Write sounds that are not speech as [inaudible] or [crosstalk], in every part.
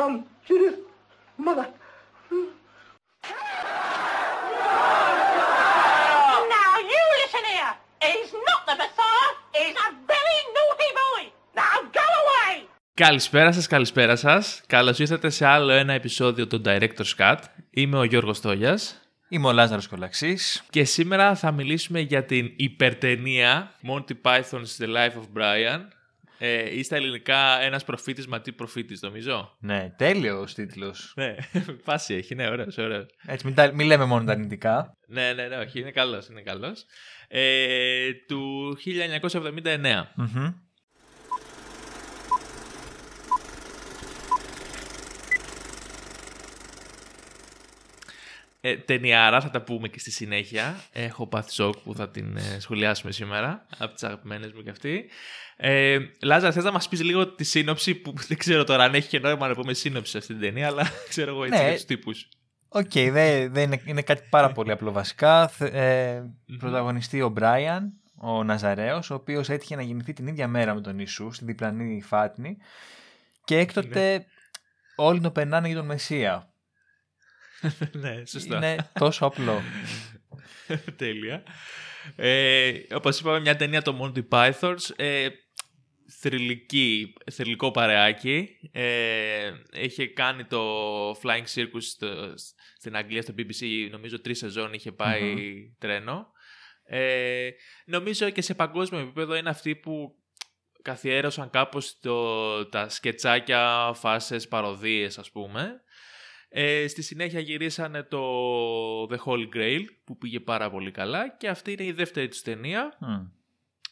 Judith, Mum. Judith. Mother. Now you listen here. He's not the Messiah. He's a very naughty boy. Now go away. Καλησπέρα σας, καλησπέρα σας. Καλώς ήρθατε σε άλλο ένα επεισόδιο του Director's Cut. Είμαι ο Γιώργος Τόγιας Είμαι ο Λάζαρος Κολαξής. και σήμερα θα μιλήσουμε για την υπερτενία Monty Python's The Life of Brian ε, ή στα ελληνικά ένας προφήτης μα τι προφήτης νομίζω. Ναι, τέλειος τίτλος. Ναι, [laughs] φάση έχει, ναι, ωραίος, ωραίος. Έτσι, μην, τα- μην λέμε μόνο τα αρνητικά. Ναι, ναι, ναι, όχι, είναι καλός, είναι καλός. Ε, του 1979. Μμμ. Ε, ταινιάρα, θα τα πούμε και στη συνέχεια. Έχω πάθει σοκ που θα την ε, σχολιάσουμε σήμερα. Από τις αγαπημένες μου κι αυτή. Ε, Λάζα, θες να μας πεις λίγο τη σύνοψη που [laughs] δεν ξέρω τώρα αν έχει και νόημα να πούμε σύνοψη σε αυτή την ταινία, αλλά [laughs] ξέρω εγώ έτσι Ναι. για τους τύπους. Οκ, δεν δεν είναι, είναι κάτι πάρα [laughs] πολύ απλό βασικά. Θε- Ε, πρωταγωνιστεί ο Μπράιαν, ο Ναζαρέος, ο οποίος έτυχε να γεννηθεί την ίδια μέρα με τον Ιησού, στην διπλανή Φάτνη. Και έκτοτε όλοι το περνάνε για τον Μεσσία. Ναι, σωστά. Είναι τόσο απλό. [laughs] Τέλεια. Ε, όπως είπαμε, μια ταινία το Monty Pythons. Ε, θρηλυκή, θρηλυκό παρεάκι. Ε, είχε κάνει το Flying Circus στο- στην Αγγλία, στο BBC, νομίζω τρεις σεζόν είχε πάει τρένο. Ε, νομίζω και σε παγκόσμιο επίπεδο είναι αυτοί που καθιέρωσαν κάπως το, τα σκετσάκια, φάσες, παροδίες ας πούμε. Ε, στη συνέχεια γυρίσανε το The Holy Grail που πήγε πάρα πολύ καλά και αυτή είναι η δεύτερη του ταινία Μμ.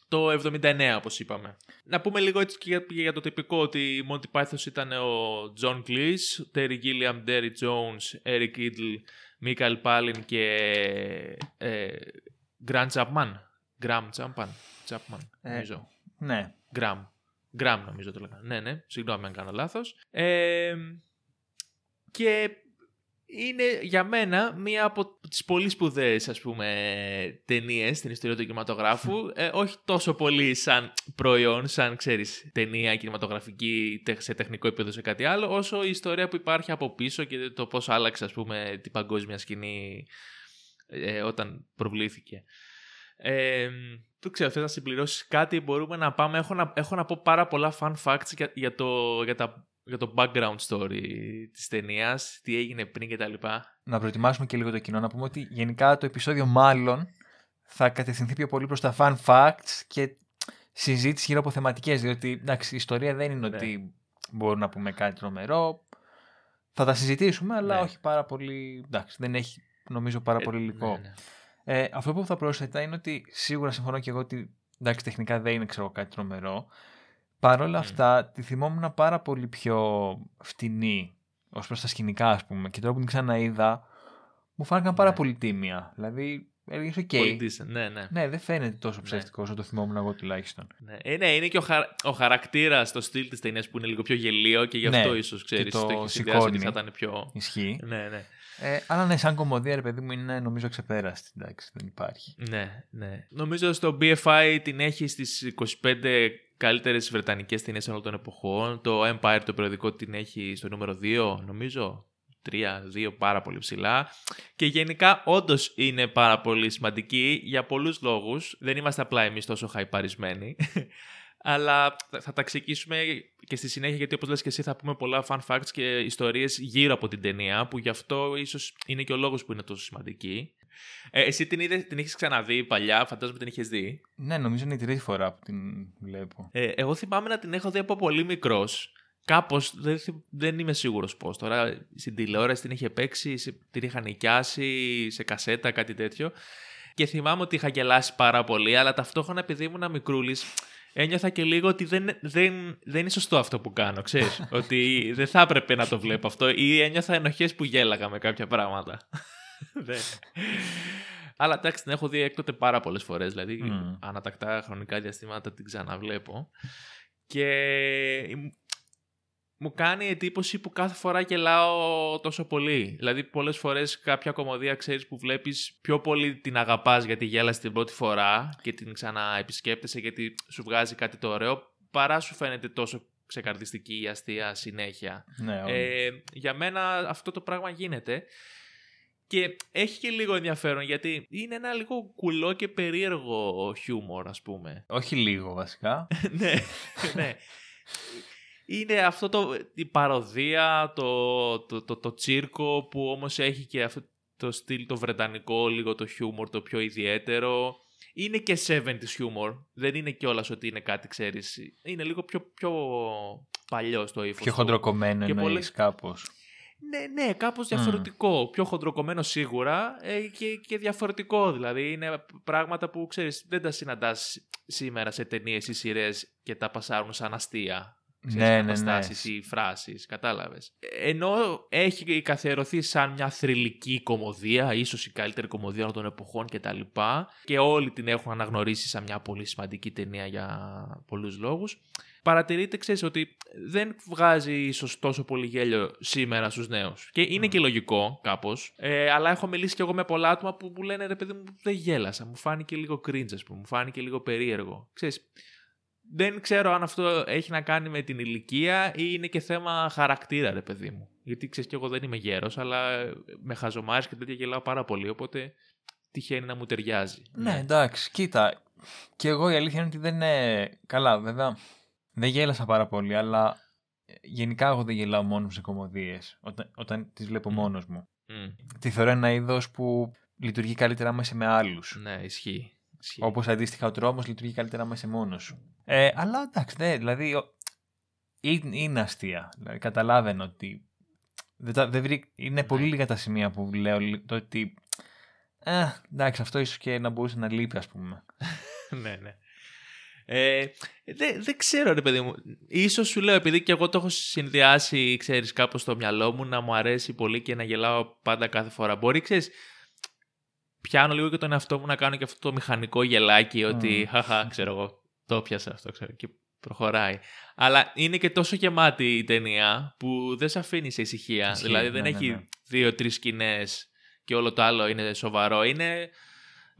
το 79 όπως είπαμε. Να πούμε λίγο έτσι και για, και για το τυπικό ότι η Monty Python ήταν ο John Cleese, Terry Gilliam, Derry Jones, Eric Idle, Michael Palin και ε, Grant Chapman. Graham Chapman. Chapman Ε, νομίζω. Ναι. Γκραμ. Γκραμ νομίζω το λέγανε. Ναι, ναι. Συγγνώμη αν κάνω λάθος. Ε, και είναι για μένα μία από τις πολύ σπουδαίες ας πούμε ταινίες στην ιστορία του κινηματογράφου. Ε, όχι τόσο πολύ σαν προϊόν, σαν ξέρεις ταινία κινηματογραφική τε- σε τεχνικό επίπεδο σε κάτι άλλο, όσο η ιστορία που υπάρχει από πίσω και το πώς άλλαξε ας πούμε την παγκόσμια σκηνή ε, όταν προβλήθηκε. Ε, δεν ξέρω, θες να συμπληρώσεις κάτι, μπορούμε να πάμε. Έχω να, έχω να πω πάρα πολλά fun facts για, για, το, για, τα, για το background story της ταινίας, τι έγινε πριν κτλ. να προετοιμάσουμε και λίγο το κοινό, να πούμε ότι γενικά το επεισόδιο μάλλον θα κατευθυνθεί πιο πολύ προς τα fun facts και συζήτηση γύρω από θεματικές, διότι εντάξει, η ιστορία δεν είναι Ναι. ότι μπορούμε να πούμε κάτι τρομερό. Θα τα συζητήσουμε, αλλά Ναι. όχι πάρα πολύ, εντάξει, δεν έχει νομίζω πάρα πολύ υλικό. Ναι, ναι. Ε, αυτό που θα πρόσθετα είναι ότι σίγουρα συμφωνώ και εγώ ότι εντάξει, τεχνικά δεν είναι ξέρω, κάτι τρομερό. Παρ' όλα Μμ. αυτά, τη θυμόμουν πάρα πολύ πιο φτηνή ως προς τα σκηνικά, ας πούμε. Και τώρα που την ξαναείδα, μου φάνηκαν πάρα Ναι. πολύ τίμια. Δηλαδή, έλεγες, οκ. Πολύ decent, ναι, ναι. Ναι, δεν φαίνεται τόσο ψεύτικο όσο το θυμόμουν εγώ τουλάχιστον. Ναι, ε, ναι, είναι και ο, χαρ... ο χαρακτήρας, το στυλ της ταινίας που είναι λίγο πιο γελοίο και γι' Ναι, αυτό ίσως ξέρεις. και Το, το έχεις συνδυάσει ότι σηκώνει. θα ήταν πιο. Ισχύει. Ναι, ναι. Ε, αλλά ναι, σαν κωμωδία, ρε παιδί μου, είναι νομίζω αξεπέραστη. Εντάξει, δεν υπάρχει. Ναι, ναι. Νομίζω στο BFI την έχεις στις 25 καλύτερες βρετανικές ταινίες όλων των εποχών. Το Empire το περιοδικό την έχει στο νούμερο 2, νομίζω. 3, 2, πάρα πολύ ψηλά. Και γενικά όντως είναι πάρα πολύ σημαντική για πολλούς λόγους. Δεν είμαστε απλά εμείς τόσο χαϊπαρισμένοι. [laughs] Αλλά θα- θα τα ξεκίσουμε και στη συνέχεια γιατί όπως λες και εσύ θα πούμε πολλά fun facts και ιστορίες γύρω από την ταινία που γι' αυτό ίσως είναι και ο λόγος που είναι τόσο σημαντική. Ε, εσύ την, είδες, την έχεις ξαναδεί παλιά, φαντάζομαι την έχεις δει. Ναι, νομίζω είναι η τρίτη φορά που την βλέπω. Ε, εγώ θυμάμαι να την έχω δει από πολύ μικρός. Κάπως, δεν, θυ- δεν είμαι σίγουρος πώς. Τώρα στην τηλεόραση την είχε παίξει, σε- την είχαν νοικιάσει σε κασέτα, κάτι τέτοιο. Και θυμάμαι ότι είχα γελάσει πάρα πολύ, αλλά ταυτόχρονα επειδή ήμουν μικρούλης, ένιωθα και λίγο ότι δεν, δεν, δεν είναι σωστό αυτό που κάνω, ξέρεις. [laughs] ότι δεν θα έπρεπε να το βλέπω αυτό ή ένιωθα ενοχές που γέλαγα με κάποια πράγματα. Δεν. [laughs] Αλλά εντάξει, την έχω δει έκτοτε πάρα πολλές φορές, δηλαδή Μμ. ανατακτά χρονικά διαστήματα την ξαναβλέπω. Και μου κάνει εντύπωση που κάθε φορά γελάω τόσο πολύ. Δηλαδή, πολλές φορές κάποια κομμωδία ξέρεις που βλέπεις πιο πολύ την αγαπάς γιατί γέλασε την πρώτη φορά και την ξαναεπισκέπτεσαι γιατί σου βγάζει κάτι το ωραίο, παρά σου φαίνεται τόσο ξεκαρδιστική αστεία συνέχεια. Ναι, όντως. Ε, για μένα αυτό το πράγμα γίνεται. Και έχει και λίγο ενδιαφέρον γιατί είναι ένα λίγο κουλό και περίεργο χιούμορ, ας πούμε. [laughs] Όχι λίγο βασικά. [laughs] ναι, ναι. Είναι αυτό το, η παροδία, το, το, το, το τσίρκο που όμως έχει και αυτό το στυλ το βρετανικό, λίγο το χιούμορ το πιο ιδιαίτερο. Είναι και 70s χιούμορ. Δεν είναι κιόλας ότι είναι κάτι, ξέρεις. Είναι λίγο πιο, πιο παλιό στο ύφος Πιο του. χοντροκομμένο Και εννοείς πολλές- κάπως. Ναι, ναι, κάπως διαφορετικό. Πιο χοντροκομμένο σίγουρα ε, και, και διαφορετικό. Δηλαδή είναι πράγματα που ξέρεις δεν τα συναντάς σήμερα σε ταινίες ή σειρές και τα πασάρουν σαν αστεία. Ξέρεις, Ναι, ναι, ναι. καταστάσεις ή φράσεις, κατάλαβες. Ενώ έχει καθιερωθεί σαν μια θρηλυκή κομμωδία, ίσως η καλύτερη κομμωδία όλων των εποχών κτλ. Και όλοι την έχουν αναγνωρίσει σαν μια πολύ σημαντική ταινία για πολλούς λόγους. Παρατηρείτε, ξέρεις, ότι δεν βγάζει ίσως τόσο πολύ γέλιο σήμερα στους νέους. Και είναι και λογικό κάπως. Ε, αλλά έχω μιλήσει κι εγώ με πολλά άτομα που μου λένε ρε παιδί μου δεν γέλασα. Μου φάνηκε λίγο cringe, ας πούμε. Μου φάνηκε λίγο περίεργο. Ξέρεις, δεν ξέρω αν αυτό έχει να κάνει με την ηλικία ή είναι και θέμα χαρακτήρα, ρε παιδί μου. Γιατί ξέρεις κι εγώ δεν είμαι γέρος, αλλά με χαζομάρες και τέτοια γελάω πάρα πολύ, οπότε τυχαίνει να μου ταιριάζει. Ναι, εντάξει, κοίτα. Και εγώ η αλήθεια είναι ότι δεν είναι. Καλά, βέβαια. Δεν γέλασα πάρα πολύ, αλλά ε, γενικά εγώ δεν γελάω μόνος μου σε κομμωδίες. Όταν, όταν τις βλέπω Μμ. μόνος μου. Μμ. Τη θεωρώ ένα είδος που λειτουργεί καλύτερα άμα είσαι με άλλους. Ναι, ισχύει. ισχύει. Όπως αντίστοιχα ο τρόμος λειτουργεί καλύτερα άμα είσαι μόνος σου. Ε, αλλά εντάξει, ναι, δηλαδή. ο- Είναι, είναι αστεία. Δηλαδή, καταλάβαινε ότι. Δεν, τα- δεν βρή- είναι πολύ λίγα τα σημεία που λέω λι- το ότι. Ε, εντάξει, αυτό ίσως και να μπορούσε να λείπει, ας πούμε. [laughs] ναι, ναι. Ε, δεν, δεν ξέρω ρε παιδί μου. Ίσως σου λέω επειδή και εγώ το έχω συνδυάσει ξέρεις κάπως στο μυαλό μου να μου αρέσει πολύ και να γελάω πάντα κάθε φορά. Μπορεί ξέρεις πιάνω λίγο και τον εαυτό μου να κάνω και αυτό το μηχανικό γελάκι ότι Μμ. χαχα ξέρω εγώ το πιάσα αυτό ξέρω και προχωράει. Αλλά είναι και τόσο γεμάτη η ταινία που δεν σε αφήνει σε ησυχία. Ισχύει, δηλαδή δεν ναι, ναι, έχει ναι. δύο-τρει σκηνές και όλο το άλλο είναι σοβαρό. Είναι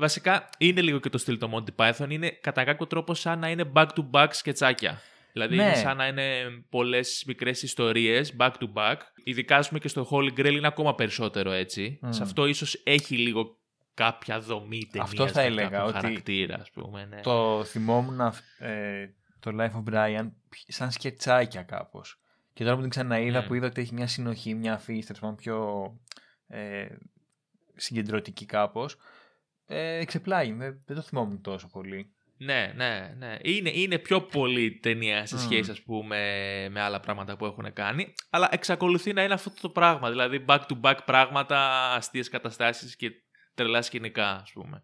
Βασικά είναι λίγο και το στυλ το Monty Python. Είναι κατά κάποιο τρόπο σαν να είναι back to back σκετσάκια. Δηλαδή Ναι. είναι σαν να είναι πολλές μικρές ιστορίες back to back. Ειδικά ας πούμε και στο Holy Grail είναι ακόμα περισσότερο έτσι. Μμ. Σε αυτό ίσως έχει λίγο κάποια δομή ταινίας. Αυτό θα έλεγα, ότι χαρακτήρα, ας πούμε. Ναι. Το θυμόμουν ε, το Life of Brian σαν σκετσάκια κάπως. Και τώρα που την ξαναείδα, Μμ. που είδα ότι έχει μια συνοχή, μια αφήγηση, τέλος πάντων, πιο ε, συγκεντρωτική κάπως. Ε, ξεπλάγει, δεν, δεν το θυμόμουν τόσο πολύ. Ναι, ναι, ναι. Είναι, είναι πιο πολύ ταινία σε Μμ. σχέση, ας πούμε, με άλλα πράγματα που έχουν κάνει. Αλλά εξακολουθεί να είναι αυτό το πράγμα. Δηλαδή, back-to-back πράγματα, αστείες καταστάσεις και τρελά σκηνικά, ας πούμε.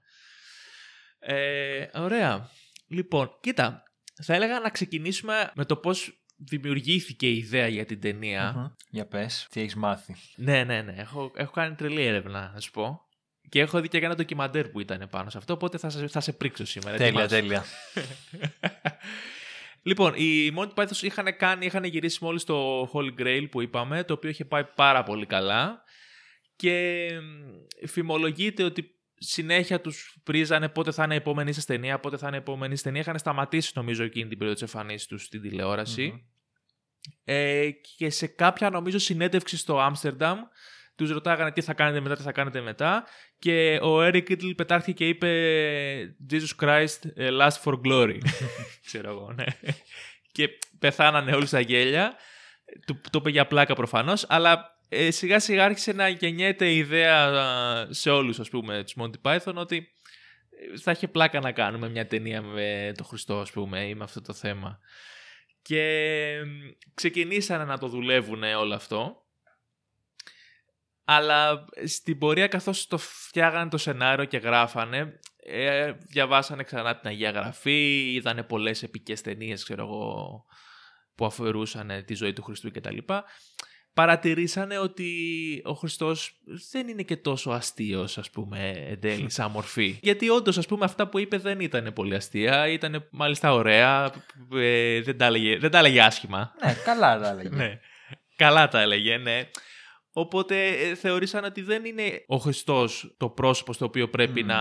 Ε, ωραία. Λοιπόν, κοίτα, θα έλεγα να ξεκινήσουμε με το πώς δημιουργήθηκε η ιδέα για την ταινία. Μμμ. Για πες, τι έχεις μάθει. Ναι, ναι, ναι. Έχω, έχω κάνει τρελή έρευνα, να σου πω. Και έχω δει και ένα ντοκιμαντέρ που ήταν πάνω σε αυτό, οπότε θα σε, θα σε πρίξω σήμερα. τέλεια, Ετοιμάσου. τέλεια. [laughs] λοιπόν, οι Monty Python είχαν, κάνει, είχαν γυρίσει μόλις το Holy Grail που είπαμε, το οποίο είχε πάει πάρα πολύ καλά και μ, φημολογείται ότι συνέχεια τους πρίζανε πότε θα είναι η επόμενη σας ταινία, πότε θα είναι η επόμενη σας ταινία. Είχαν σταματήσει νομίζω εκείνη την περίοδο της εμφανίσης τους στην τηλεόραση. Μμμ. Ε, και σε κάποια νομίζω συνέντευξη στο Άμστερνταμ τους ρωτάγανε τι θα κάνετε μετά, τι θα κάνετε μετά και ο Eric Idle πετάχθηκε και είπε Jesus Christ ε, last for glory. [laughs] Ξέρω εγώ, ναι. και πεθάνανε όλοι στα γέλια. Του, το είπε για πλάκα προφανώς, αλλά ε, σιγά σιγά άρχισε να γεννιέται η ιδέα α, σε όλους ας πούμε τους Monty Python ότι ε, θα είχε πλάκα να κάνουμε μια ταινία με τον Χριστό ας πούμε ή με αυτό το θέμα. Και μ, ξεκινήσανε να το δουλεύουν όλο αυτό. Αλλά στην πορεία καθώς το φτιάγανε το σενάριο και γράφανε, ε, διαβάσανε ξανά την Αγία Γραφή, είδανε πολλές επικές ταινίες, ξέρω εγώ, που αφορούσαν τη ζωή του Χριστού κτλ. Παρατηρήσανε ότι ο Χριστός δεν είναι και τόσο αστείος, ας πούμε, εν τέλει, σαν μορφή. [laughs] Γιατί όντως, ας πούμε, αυτά που είπε δεν ήταν πολύ αστεία, ήταν μάλιστα ωραία, ε, δεν, τα έλεγε, δεν τα έλεγε άσχημα. ναι, καλά τα έλεγε. [laughs] Ναι. Καλά τα έλεγε, ναι. Οπότε ε, θεωρήσαν ότι δεν είναι ο Χριστός το πρόσωπο στο οποίο πρέπει Μμμ. να,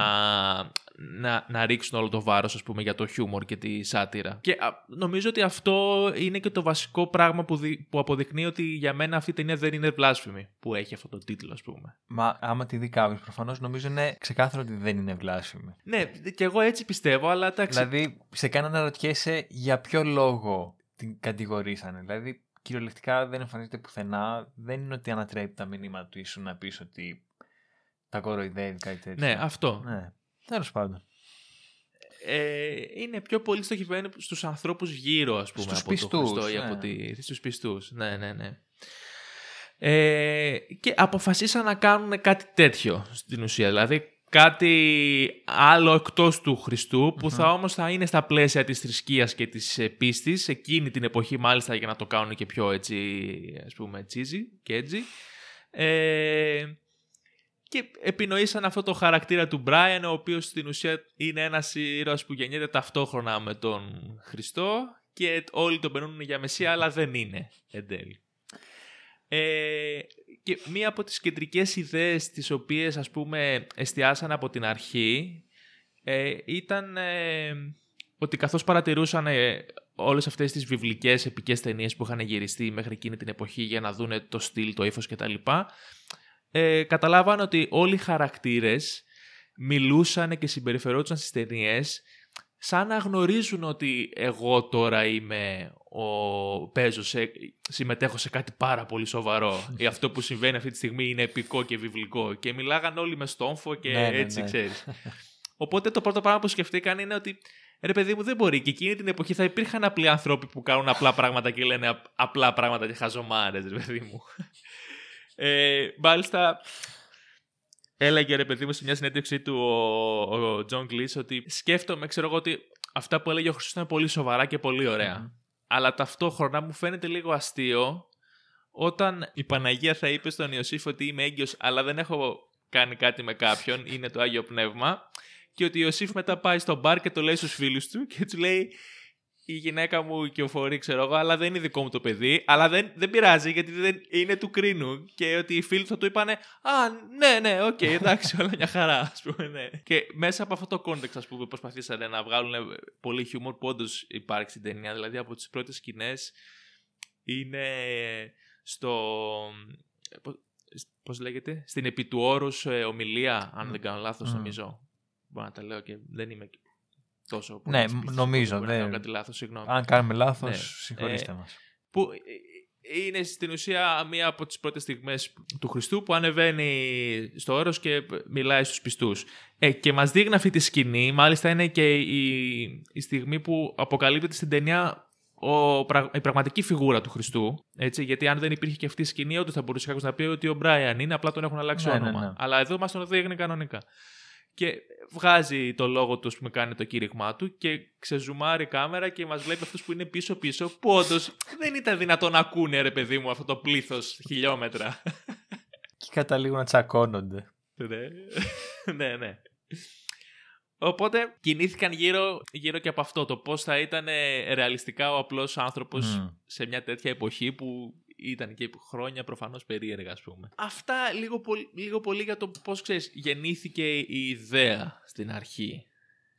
να, να ρίξουν όλο το βάρος ας πούμε για το χιούμορ και τη σάτυρα. Και α, νομίζω ότι αυτό είναι και το βασικό πράγμα που, δι- που αποδεικνύει ότι για μένα αυτή η ταινία δεν είναι βλάσφημη που έχει αυτό το τίτλο ας πούμε. Μα άμα τη δει κάποιος, προφανώς νομίζω είναι ξεκάθαρο ότι δεν είναι βλάσφημη. Ναι, και εγώ έτσι πιστεύω, αλλά εντάξει. Δηλαδή, σε κάνει να ρωτιέσαι για ποιο λόγο την κατηγορήσανε. Δηλαδή, κυριολεκτικά δεν εμφανίζεται πουθενά. Δεν είναι ότι ανατρέπει τα μηνύματα του ίσου να πεις ότι τα κοροϊδεύει κάτι τέτοιο. Ναι, αυτό. Ναι. Τέλος πάντων. Ε, είναι πιο πολύ στοχευμένο στους ανθρώπους γύρω, ας πούμε, Στους από πιστούς, το Χριστό ή ναι. από τη... στους πιστούς. Ναι, ναι, ναι. Ε, και αποφασίσαν να κάνουν κάτι τέτοιο στην ουσία. Δηλαδή κάτι άλλο εκτός του Χριστού που θα όμως θα είναι στα πλαίσια της θρησκείας και της ε, πίστης εκείνη την εποχή μάλιστα για να το κάνουν και πιο έτσι ας πούμε cheesy και έτσι. Ε, και επινοήσαν αυτό το χαρακτήρα του Brian, ο οποίος στην ουσία είναι ένας ήρωας που γεννιέται ταυτόχρονα με τον Χριστό και όλοι τον περνούν για Μεσσία, αλλά δεν είναι εν τέλει. Ε, και μία από τις κεντρικές ιδέες τις οποίες ας πούμε εστιάσαν από την αρχή ε, ήταν ε, ότι καθώς παρατηρούσαν ε, όλες αυτές τις βιβλικές επικές ταινίες που είχαν γυριστεί μέχρι εκείνη την εποχή για να δούνε το στυλ, το ύφος κτλ ε, καταλάβαν ότι όλοι οι χαρακτήρες μιλούσαν και συμπεριφερόντουσαν στις ταινίες σαν να γνωρίζουν ότι εγώ τώρα είμαι ο παίζω σε, συμμετέχω σε κάτι πάρα πολύ σοβαρό [laughs] ή αυτό που συμβαίνει αυτή τη στιγμή είναι επικό και βιβλικό και μιλάγαν όλοι με στόμφο και Ναι, ναι, έτσι ναι. ξέρεις. Οπότε το πρώτο πράγμα που σκεφτήκαν είναι ότι ρε παιδί μου δεν μπορεί και εκείνη την εποχή θα υπήρχαν απλοί άνθρωποι που κάνουν απλά πράγματα και λένε απ- απλά πράγματα και χαζομάρες ρε παιδί μου. Ε, μάλιστα, έλεγε ρε παιδί μου σε μια συνέντευξή του ο, ο Τζον Κλιζ ότι σκέφτομαι, ξέρω εγώ, ότι αυτά που έλεγε ο Χριστός ήταν πολύ σοβαρά και πολύ ωραία. Μμμ. Αλλά ταυτόχρονα μου φαίνεται λίγο αστείο όταν η Παναγία θα είπε στον Ιωσήφ ότι είμαι έγκυος αλλά δεν έχω κάνει κάτι με κάποιον, είναι το Άγιο Πνεύμα και ότι ο Ιωσήφ μετά πάει στο μπαρ και το λέει στους φίλους του και του λέει η γυναίκα μου κυοφορεί, ξέρω εγώ, αλλά δεν είναι δικό μου το παιδί. Αλλά δεν, δεν πειράζει γιατί δεν είναι του κρίνου. Και ότι οι φίλοι θα του είπανε Α, ναι, ναι, οκ, [laughs] εντάξει, όλα μια χαρά, ας πούμε, ναι. Και μέσα από αυτό το context, ας πούμε, προσπαθήσανε να βγάλουν πολύ χιούμορ που όντως υπάρχει στην ταινία. Δηλαδή από τις πρώτες σκηνές είναι στο. Πώς λέγεται, στην επί του όρους ε, ομιλία, αν Μμ. δεν κάνω λάθος, Μμ. νομίζω. Μπορώ να τα λέω και δεν είμαι και τόσο. Ναι, πολύ σπίτι, νομίζω, Μπορεί να κάνω δεν- κάτι λάθος, συγγνώμη Αν κάνουμε λάθος, Ναι. συγχωρήστε Ε, μας. που είναι στην ουσία μία από τις πρώτες στιγμές του Χριστού που ανεβαίνει στο όρος και μιλάει στους πιστούς. Ε, και μας δείχνει αυτή τη σκηνή, μάλιστα είναι και η, η στιγμή που αποκαλύπτεται στην ταινία ο, πραγ- η πραγματική φιγούρα του Χριστού. Έτσι, γιατί αν δεν υπήρχε και αυτή η σκηνή, όντως θα μπορούσε κάποιος να πει ότι ο Μπράιαν είναι, απλά τον έχουν αλλάξει Ναι, ναι, όνομα. ναι. Αλλά εδώ μας τον δείχνει κανονικά. Και βγάζει το λόγο του, ας πούμε, κάνει το κήρυγμά του και ξεζουμάρει η κάμερα και μας βλέπει αυτούς που είναι πίσω-πίσω, που όντως δεν ήταν δυνατόν να ακούνε, ρε παιδί μου, αυτό το πλήθος χιλιόμετρα. Και καταλήγουν να τσακώνονται. ναι, [laughs] ναι, ναι. Οπότε κινήθηκαν γύρω, γύρω και από αυτό, το πώς θα ήταν ε, ρεαλιστικά ο απλός άνθρωπος Μμ. σε μια τέτοια εποχή που ήταν και χρόνια προφανώς περίεργα, ας πούμε. Αυτά λίγο, πολύ- λίγο πολύ για το πώς, ξέρεις, γεννήθηκε η ιδέα στην αρχή.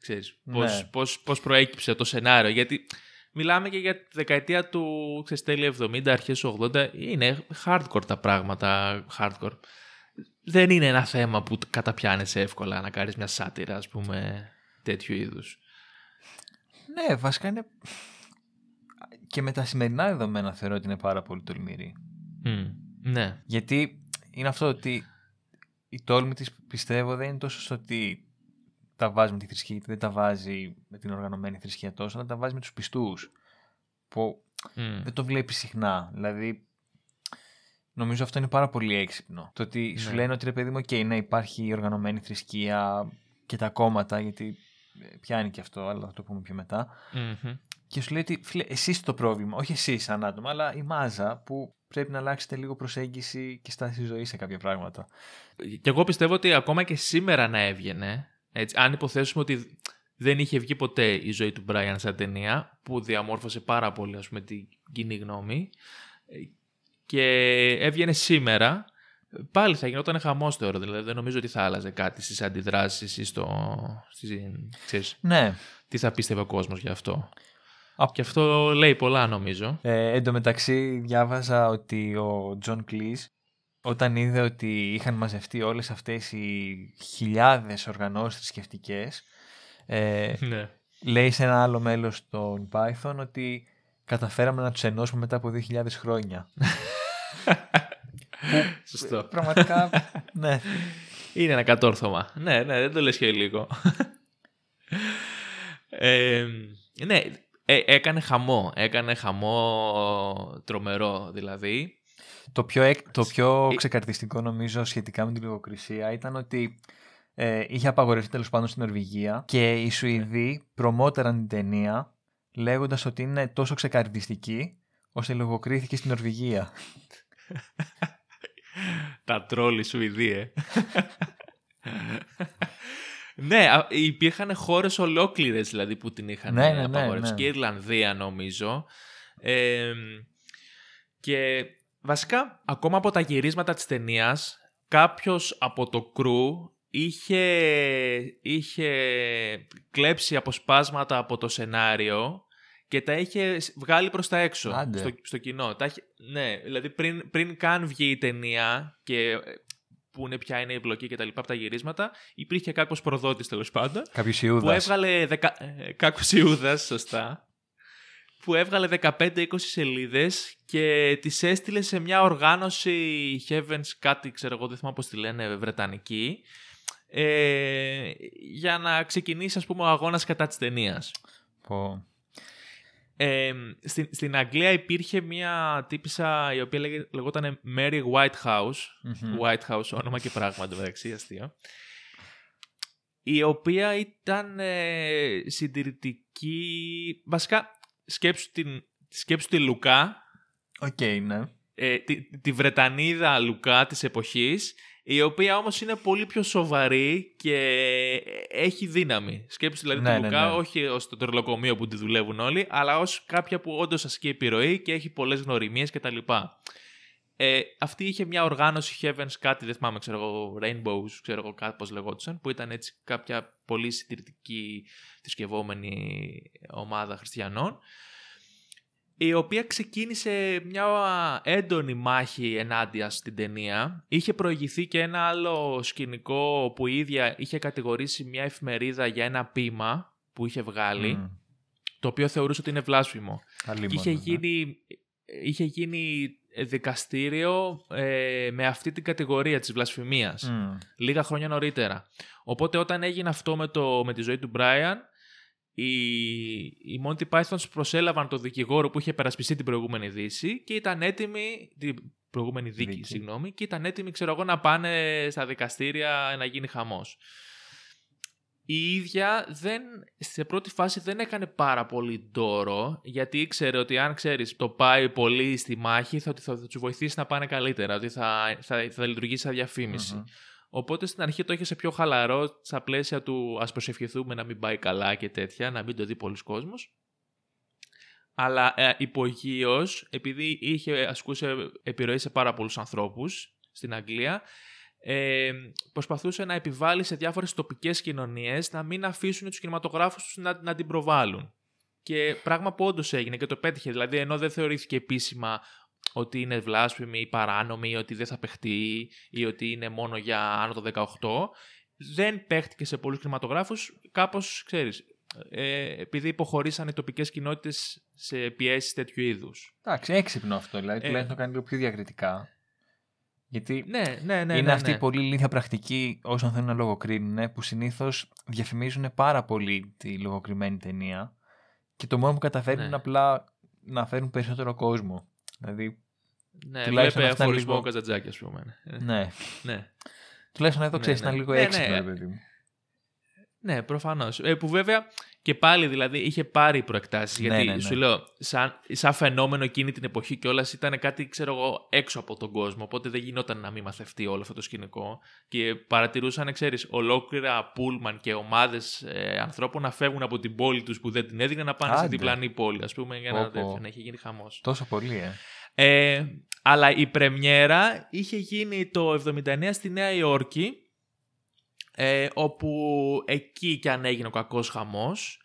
Ξέρεις, πώς, Ναι. πώς, πώς προέκυψε το σενάριο. Γιατί μιλάμε και για τη δεκαετία του ξέρεις, τέλη 70, αρχές 80. Είναι hardcore τα πράγματα, hardcore. Δεν είναι ένα θέμα που καταπιάνεσαι εύκολα να κάνεις μια σάτυρα, ας πούμε, τέτοιου είδους. Ναι, βασικά είναι. Και με τα σημερινά δεδομένα θεωρώ ότι είναι πάρα πολύ τολμηρή. Μμ, ναι. Γιατί είναι αυτό ότι η τόλμη της πιστεύω δεν είναι τόσο στο ότι τα βάζει με τη θρησκεία, γιατί δεν τα βάζει με την οργανωμένη θρησκεία τόσο, αλλά τα βάζει με τους πιστούς. Που Μμ. δεν το βλέπεις συχνά. Δηλαδή, νομίζω αυτό είναι πάρα πολύ έξυπνο. Το ότι σου Ναι. λένε ότι ρε παιδί μου, OK, ναι, υπάρχει η οργανωμένη θρησκεία και τα κόμματα, γιατί ε, πιάνει και αυτό, αλλά θα το πούμε πιο μετά. Μμμ. Και σου λέει ότι φίλε, εσείς το πρόβλημα, όχι εσείς σαν άτομα, αλλά η μάζα που πρέπει να αλλάξετε λίγο προσέγγιση και στάση ζωή σε κάποια πράγματα. Και εγώ πιστεύω ότι ακόμα και σήμερα να έβγαινε, έτσι, αν υποθέσουμε ότι δεν είχε βγει ποτέ η ζωή του Μπράιαν σαν ταινία, που διαμόρφωσε πάρα πολύ ας πούμε, την κοινή γνώμη, ε, και έβγαινε σήμερα, πάλι θα γινόταν χαμός τώρα. Δηλαδή δεν νομίζω ότι θα άλλαζε κάτι στις αντιδράσεις ή στο. Στις, ξέρεις, Ναι. τι θα πίστευε ο κόσμος γι' αυτό. Α- Και αυτό λέει πολλά νομίζω. Ε, εν τω μεταξύ διάβαζα ότι ο Τζον Κλιζ όταν είδε ότι είχαν μαζευτεί όλες αυτές οι χιλιάδες οργανώσεις θρησκευτικές, ε, [laughs] ναι. λέει σε ένα άλλο μέλος των Python ότι καταφέραμε να τους ενώσουμε μετά από 2.000 χρόνια. [laughs] Σωστό. Πραγματικά, [laughs] ναι. Είναι ένα κατόρθωμα. Ναι, ναι, δεν το λες και λίγο. ε, ναι, ε, έκανε χαμό. Έκανε χαμό τρομερό δηλαδή. Το πιο, εκ- το πιο Ε- ξεκαρδιστικό νομίζω σχετικά με την λογοκρισία ήταν ότι ε, είχε απαγορευτεί τέλος πάντων στην Νορβηγία και οι Σουηδοί προμότεραν την ταινία λέγοντας ότι είναι τόσο ξεκαρδιστική ώστε λογοκρίθηκε στην Νορβηγία. Τα τρόλ Σουηδοί, ε. [laughs] ναι, α- υπήρχαν χώρες ολόκληρες δηλαδή που την είχαν Ναι, ναι, ναι, απαγορεύσει. ναι. Και η Ιρλανδία νομίζω. Ε, και βασικά, ακόμα από τα γυρίσματα της ταινίας, κάποιος από το κρού είχε, είχε κλέψει αποσπάσματα από το σενάριο και τα είχε βγάλει προς τα έξω Άντε. στο, στο κοινό. Τα είχε- ναι, δηλαδή πριν, πριν καν βγει η ταινία και ε, που είναι ποια είναι η εμπλοκή και τα λοιπά από τα γυρίσματα, υπήρχε κάποιος προδότης τέλος πάντων Κάποιος που Ιούδας. έβγαλε δεκα... ε, κάποιος Ιούδας, σωστά, που έβγαλε 15-20 σελίδες και τις έστειλε σε μια οργάνωση Heavens, κάτι ξέρω εγώ, δεν θυμάμαι πώς τη λένε, βρετανική, ε, για να ξεκινήσει ας πούμε ο αγώνας κατά της ταινίας. Πω. Ε, στην, στην Αγγλία υπήρχε μια τύπισσα η οποία λέγε, λεγόταν Mary Whitehouse. Μμμ. Whitehouse, όνομα και πράγμα μεταξύ, αστείο. Η οποία ήταν ε, συντηρητική. Βασικά, σκέψου, την, σκέψου τη Λουκά, Οκ, ναι. ε, τη, τη Βρετανίδα Λουκά της εποχής, η οποία όμως είναι πολύ πιο σοβαρή και έχει δύναμη. Σκέψου δηλαδή Ναι, τη ναι, Λουκά ναι. όχι ως το τρελοκομείο που τη δουλεύουν όλοι, αλλά ως κάποια που όντως ασκεί επιρροή και έχει πολλές γνωριμίες κτλ. Ε, αυτή είχε μια οργάνωση Heavens, κάτι δεν θυμάμαι, ξέρω εγώ, Rainbows, ξέρω εγώ κάπως λεγόντουσαν, που ήταν έτσι κάποια πολύ συντηρητική θρησκευόμενη ομάδα χριστιανών η οποία ξεκίνησε μια έντονη μάχη ενάντια στην ταινία. Είχε προηγηθεί και ένα άλλο σκηνικό που η ίδια είχε κατηγορήσει μια εφημερίδα για ένα ποίημα που είχε βγάλει, Μμ. το οποίο θεωρούσε ότι είναι βλάσφημο. Αλλήμον, Και είχε ναι. γίνει, είχε γίνει δικαστήριο ε, με αυτή την κατηγορία της βλασφημίας Μμ. λίγα χρόνια νωρίτερα. Οπότε όταν έγινε αυτό με, το, με τη ζωή του Brian, οι, οι Monty Pythons προσέλαβαν τον δικηγόρο που είχε περασπιστεί την προηγούμενη δύση και ήταν έτοιμοι, την προηγούμενη δίκη, Δίκη. συγγνώμη, και ήταν έτοιμοι, ξέρω εγώ, να πάνε στα δικαστήρια να γίνει χαμός. Η ίδια δεν, σε πρώτη φάση δεν έκανε πάρα πολύ ντόρο, γιατί ήξερε ότι αν ξέρεις το πάει πολύ στη μάχη, θα, θα, θα τους βοηθήσει να πάνε καλύτερα, ότι θα, θα, θα λειτουργήσει σαν διαφήμιση. Μμμ. Οπότε στην αρχή το είχε σε πιο χαλαρό, στα πλαίσια του ας προσευχηθούμε να μην πάει καλά και τέτοια, να μην το δει πολλοί κόσμος. Αλλά ε, υπογείως, επειδή είχε ασκούσε επιρροή σε πάρα πολλούς ανθρώπους στην Αγγλία, ε, προσπαθούσε να επιβάλλει σε διάφορες τοπικές κοινωνίες να μην αφήσουν τους κινηματογράφους τους να, να την προβάλλουν. Και πράγμα που όντως έγινε και το πέτυχε. Δηλαδή, ενώ δεν θεωρήθηκε επίσημα ότι είναι βλάσφημη ή παράνομη ή ότι δεν θα παιχτεί ή ότι είναι μόνο για άνω το 18, δεν παίχτηκε σε πολλούς κινηματογράφους κάπως, ξέρεις, ε, επειδή υποχωρήσαν οι τοπικές κοινότητες σε πιέσεις τέτοιου είδους. Εντάξει, έξυπνο αυτό. Δηλαδή, Ε. τουλάχιστον το κάνει λίγο πιο διακριτικά. Γιατί Ναι, ναι, ναι. είναι ναι, αυτή ναι. η πολύ ηλίθια πρακτική όσων θέλουν να λογοκρίνουν που συνήθως διαφημίζουν πάρα πολύ τη λογοκριμένη ταινία και το μόνο που καταφέρνουν Ναι. είναι απλά να φέρουν περισσότερο κόσμο. Δηλαδή, Ναι, τουλάχιστον βλέπε αυτά είναι αφορισμό λίγο- καζατζάκι, ας πούμε. Ε, ναι. [laughs] ναι. Τουλάχιστον εδώ Ναι, ξέρεις, ναι. ήταν λίγο Ναι, ναι. έξυπνο, ρε παιδί μου. Ναι, προφανώς. Ε, που βέβαια και πάλι δηλαδή είχε πάρει προεκτάσεις. Ναι, γιατί ναι, ναι. σου λέω, σαν, σαν φαινόμενο εκείνη την εποχή κιόλας ήταν κάτι, ξέρω εγώ, έξω από τον κόσμο. Οπότε δεν γινόταν να μην μαθευτεί όλο αυτό το σκηνικό. Και παρατηρούσαν, ξέρεις, ολόκληρα πούλμαν και ομάδες ε, ανθρώπων να φεύγουν από την πόλη τους που δεν την έδινε να πάνε σε Άντε. διπλανή πόλη, ας πούμε, για Πω, να, πω. τέτοιο, να έχει γίνει χαμός. Τόσο πολύ, ε. Ε, αλλά η πρεμιέρα είχε γίνει το 79 στη Νέα Υόρκη, ε, όπου εκεί και αν έγινε ο κακός χαμός,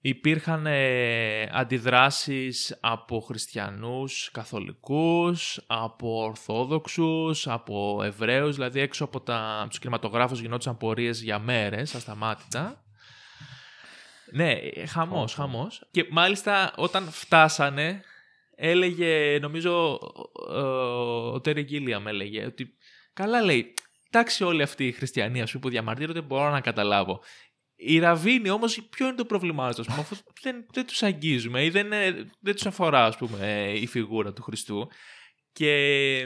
υπήρχαν ε, αντιδράσεις από χριστιανούς, καθολικούς, από ορθόδοξους, από εβραίους, δηλαδή έξω από τα, τους κινηματογράφους γινόντουσαν πορείες για μέρες, ασταμάτητα. Ναι, ε, χαμός, χαμός. Και μάλιστα όταν φτάσανε, έλεγε, νομίζω, ο, ο Τέρι Γκίλιαμ έλεγε ότι καλά λέει, εντάξει όλοι αυτοί οι χριστιανοί ας πούμε, που διαμαρτύρονται μπορώ να καταλάβω. Οι ραβίνοι όμως, ποιο είναι το πρόβλημά του, αφού δεν, δεν τους αγγίζουμε ή δεν, ε, δεν τους αφορά ας πούμε, η φιγούρα του Χριστού. Και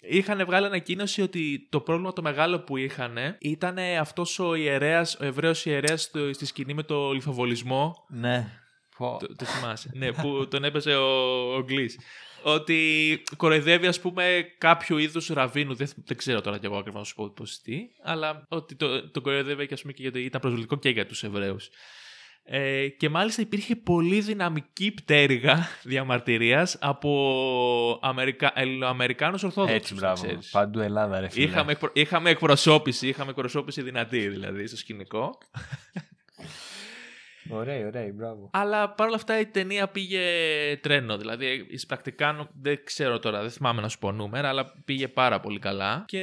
είχαν βγάλει ανακοίνωση ότι το πρόβλημα το μεγάλο που είχαν ήταν αυτός ο ιερέας, ο Εβραίος ιερέας στη σκηνή με το λιθοβολισμό. Ναι. Το, το θυμάσαι. ναι, που τον έπαιζε ο, ο Γκλής. Ότι κοροϊδεύει, ας πούμε, κάποιο είδους ραβίνου. Δεν, δεν ξέρω τώρα κι εγώ ακριβώς να σου πω πώς τι, αλλά ότι το, το κοροϊδεύει και, ας πούμε, και γιατί ήταν προσβλητικό και για τους Εβραίους. Ε, και μάλιστα υπήρχε πολύ δυναμική πτέρυγα [laughs] διαμαρτυρίας από Αμερικα... Ελληνοαμερικάνους Ορθόδοξους. Έτσι, μπράβο. ξέρεις. Παντού Ελλάδα, ρε φίλε. Είχαμε, εκπρο- είχαμε εκπροσώπηση, είχαμε εκπροσώπηση δυνατή δηλαδή στο σκηνικό. Ωραία, ωραία, μπράβο. Αλλά παρόλα αυτά η ταινία πήγε τρένο. Δηλαδή, εις πρακτικά νο- δεν ξέρω τώρα, δεν θυμάμαι να σου πω νούμερα, αλλά πήγε πάρα πολύ καλά και